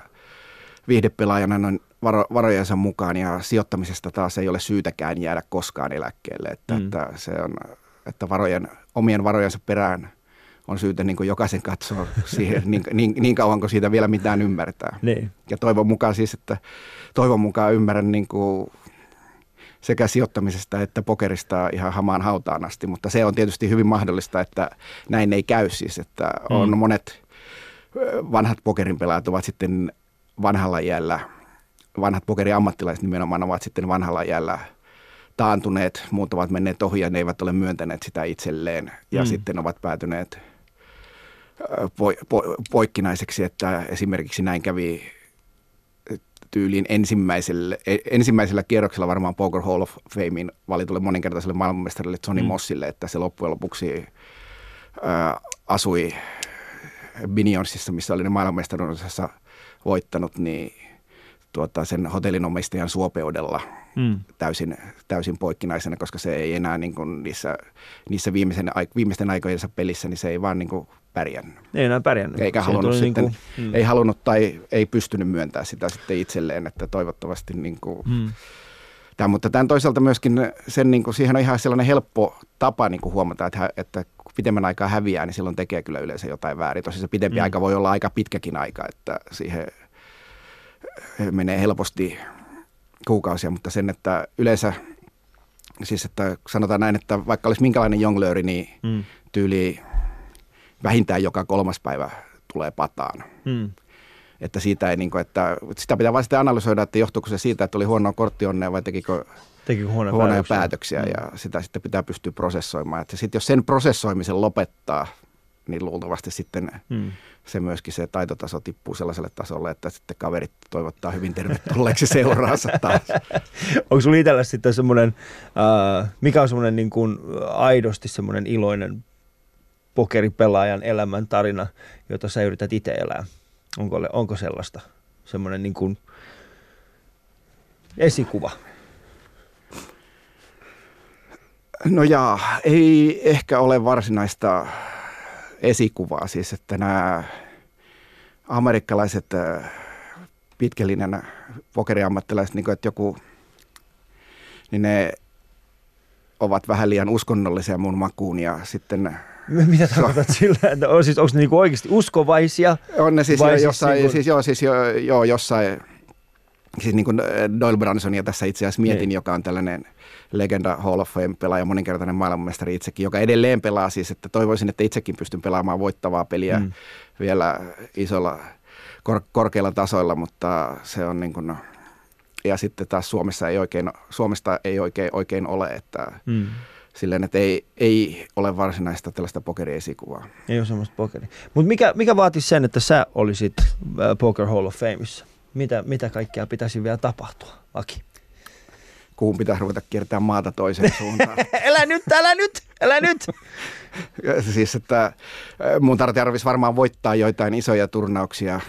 viihdepelaajana noin varo, varojensa mukaan ja sijoittamisesta taas ei ole syytäkään jäädä koskaan eläkkeelle, että, mm. että se on, että varojen, omien varojensa perään on syytä niin kuin jokaisen katsoa siihen niin, niin, niin kauan kuin siitä vielä mitään ymmärtää. Niin. Ja toivon mukaan siis, että toivon mukaan ymmärrän niin kuin sekä sijoittamisesta että pokerista ihan hamaan hautaan asti, mutta se on tietysti hyvin mahdollista, että näin ei käy siis, että on mm. monet vanhat pokerin pelaajat ovat sitten vanhalla iällä, vanhat pokeriammattilaiset nimenomaan ovat sitten vanhalla iällä taantuneet, muut ovat menneet ohi ja ne eivät ole myöntäneet sitä itselleen ja mm. sitten ovat päätyneet po, po, poikkinaiseksi, että esimerkiksi näin kävi tyyliin ensimmäisellä, e, ensimmäisellä kierroksella varmaan Poker Hall of Famein valitulle moninkertaiselle maailmanmestarille Johnny mm. Mossille, että se loppujen lopuksi ää, asui Binionsissa, missä oli ne maailmanmestaruudessa – voittanut, niin tuota, sen hotellinomistajan suopeudella mm. täysin, täysin poikkinaisena, koska se ei enää niin kuin niissä, niissä viimeisen, viimeisten aikojensa pelissä, niin se ei vaan niin kuin pärjännyt. Ei enää pärjännyt. Eikä halunnut sitten, niin kuin, mm. ei halunnut tai ei pystynyt myöntämään sitä sitten itselleen, että toivottavasti niin kuin, mm. Tämä, mutta tämän toisaalta myöskin sen, niin kuin, siihen on ihan sellainen helppo tapa niin kuin huomata, että, että pitemmän aikaa häviää, niin silloin tekee kyllä yleensä jotain väärin. Tosi se pidempi mm. aika voi olla aika pitkäkin aika, että siihen menee helposti kuukausia, mutta sen, että yleensä, siis että sanotaan näin, että vaikka olisi minkälainen jonglööri, niin mm. tyyli vähintään joka kolmas päivä tulee pataan. Mm. Että siitä ei, niin kuin, että sitä pitää vain sitten analysoida, että johtuuko se siitä, että oli huonoa korttionnea vai tekikö Tekikö huonoja, huonoja päätöksiä, päätöksiä mm. ja sitä sitten pitää pystyä prosessoimaan. Että sitten jos sen prosessoimisen lopettaa, niin luultavasti sitten mm. se myöskin se taitotaso tippuu sellaiselle tasolle, että sitten kaverit toivottaa hyvin tervetulleeksi seuraansa taas. Onko sinulla itsellä sitten semmoinen, äh, mikä on semmoinen niin kuin aidosti semmoinen iloinen pokeripelaajan elämän tarina, jota sä yrität itse elää? Onko, onko sellaista semmoinen niin kuin esikuva? No jaa, ei ehkä ole varsinaista esikuvaa, siis että nämä amerikkalaiset äh, pitkällinen pokeriammattilaiset, niin kuin, että joku, niin ne ovat vähän liian uskonnollisia mun makuun ja sitten mitä tarkoitat sillä, että on, siis, onko ne niinku oikeasti uskovaisia? On ne siis, jo, siis jossain, niin kuin... siis, joo, siis jo, joo, jossain, siis niin kuin Doyle Bransonia tässä itse asiassa mietin, niin. joka on tällainen legenda Hall of Fame-pelaaja, moninkertainen maailmanmestari itsekin, joka edelleen pelaa siis, että toivoisin, että itsekin pystyn pelaamaan voittavaa peliä mm. vielä isolla, kor- korkeilla tasoilla, mutta se on niin kuin, no, ja sitten taas Suomessa ei oikein, Suomesta ei oikein, oikein ole, että mm. silleen, että ei, ei ole varsinaista tällaista pokeriesikuvaa. Ei ole semmoista pokeria. Mutta mikä, mikä vaatisi sen, että sä olisit äh, Poker Hall of Fameissa? Mitä, mitä kaikkea pitäisi vielä tapahtua, Aki? kuun pitäisi ruveta kiertämään maata toiseen suuntaan. älä nyt, älä nyt, älä nyt! siis, että mun tarvitsisi varmaan voittaa joitain isoja turnauksia,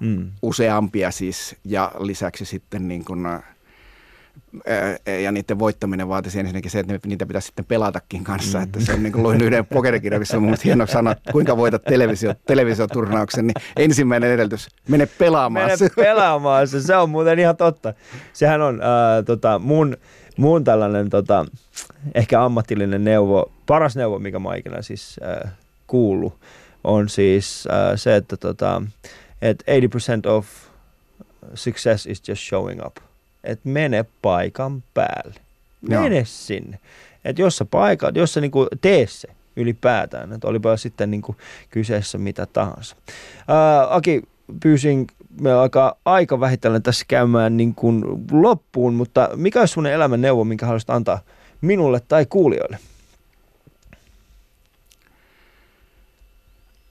mm. useampia siis, ja lisäksi sitten niin äh, ja niiden voittaminen vaatisi ensinnäkin se, että niitä pitäisi sitten pelatakin kanssa. Mm. Että se on niin kuin luin yhden pokerikirjan, missä on mun hieno sana, kuinka voitat televisio, televisioturnauksen, niin ensimmäinen edellytys, mene pelaamaan Mene pelaamaan se, se on muuten ihan totta. Sehän on äh, tota, mun, mun tällainen tota, ehkä ammatillinen neuvo, paras neuvo, mikä mä ikinä siis äh, kuullut, on siis äh, se, että tota, et 80% of success is just showing up että mene paikan päälle. Mene Joo. sinne. Että jos sä paikka, jos sä niinku tee se ylipäätään, että olipa sitten niinku kyseessä mitä tahansa. Ää, Aki, pyysin me alkaa aika vähitellen tässä käymään niin kuin loppuun, mutta mikä olisi sun elämän neuvo, minkä haluaisit antaa minulle tai kuulijoille?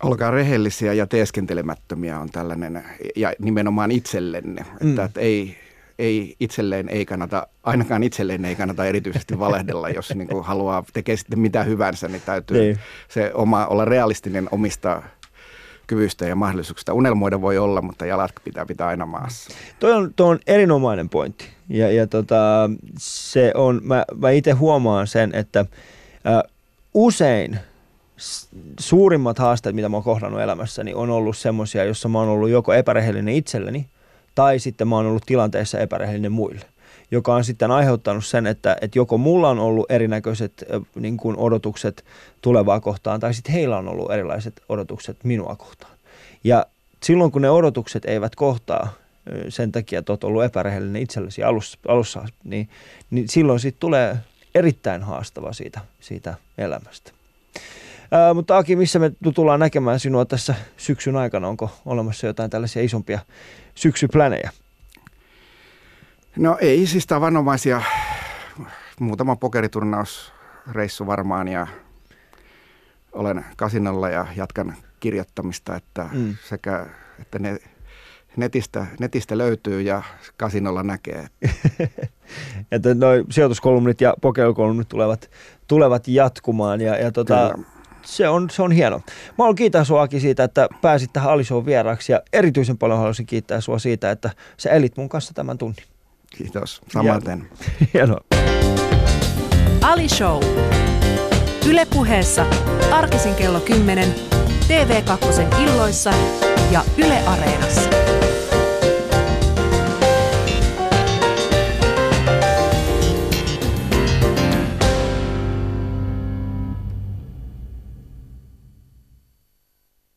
Olkaa rehellisiä ja teeskentelemättömiä on tällainen, ja nimenomaan itsellenne, mm. että, että ei, ei itselleen ei kannata, ainakaan itselleen ei kannata erityisesti valehdella, jos niin kuin haluaa tekee sitten mitä hyvänsä, niin täytyy niin. se oma, olla realistinen omista kyvyistä ja mahdollisuuksista. Unelmoida voi olla, mutta jalat pitää pitää aina maassa. Toi on, toi on erinomainen pointti. Ja, ja tota, se on, mä, mä itse huomaan sen, että ä, usein suurimmat haasteet, mitä mä oon kohdannut elämässäni, on ollut semmoisia, jossa mä oon ollut joko epärehellinen itselleni tai sitten mä oon ollut tilanteessa epärehellinen muille joka on sitten aiheuttanut sen, että, että joko mulla on ollut erinäköiset niin kuin odotukset tulevaa kohtaan, tai sitten heillä on ollut erilaiset odotukset minua kohtaan. Ja silloin, kun ne odotukset eivät kohtaa sen takia, että olet ollut epärehellinen itsellesi alussa, alussa niin, niin silloin siitä tulee erittäin haastava siitä, siitä elämästä. Ää, mutta Aki, missä me tullaan näkemään sinua tässä syksyn aikana? Onko olemassa jotain tällaisia isompia syksyplänejä? No ei siis tavanomaisia. Muutama pokeriturnausreissu varmaan ja olen kasinolla ja jatkan kirjoittamista, että mm. sekä että ne netistä, netistä löytyy ja kasinolla näkee. että noin sijoituskolumnit ja pokerikolumnit tulevat, tulevat jatkumaan ja, ja tota, se on, se on hieno. Mä haluan kiittää sua Aki siitä, että pääsit tähän Alishow vieraaksi ja erityisen paljon haluaisin kiittää sua siitä, että sä elit mun kanssa tämän tunnin. Kiitos, samaten. Hienoa. Ali Show. Yle puheessa arkisin kello 10, TV2 illoissa ja Yle Areenassa.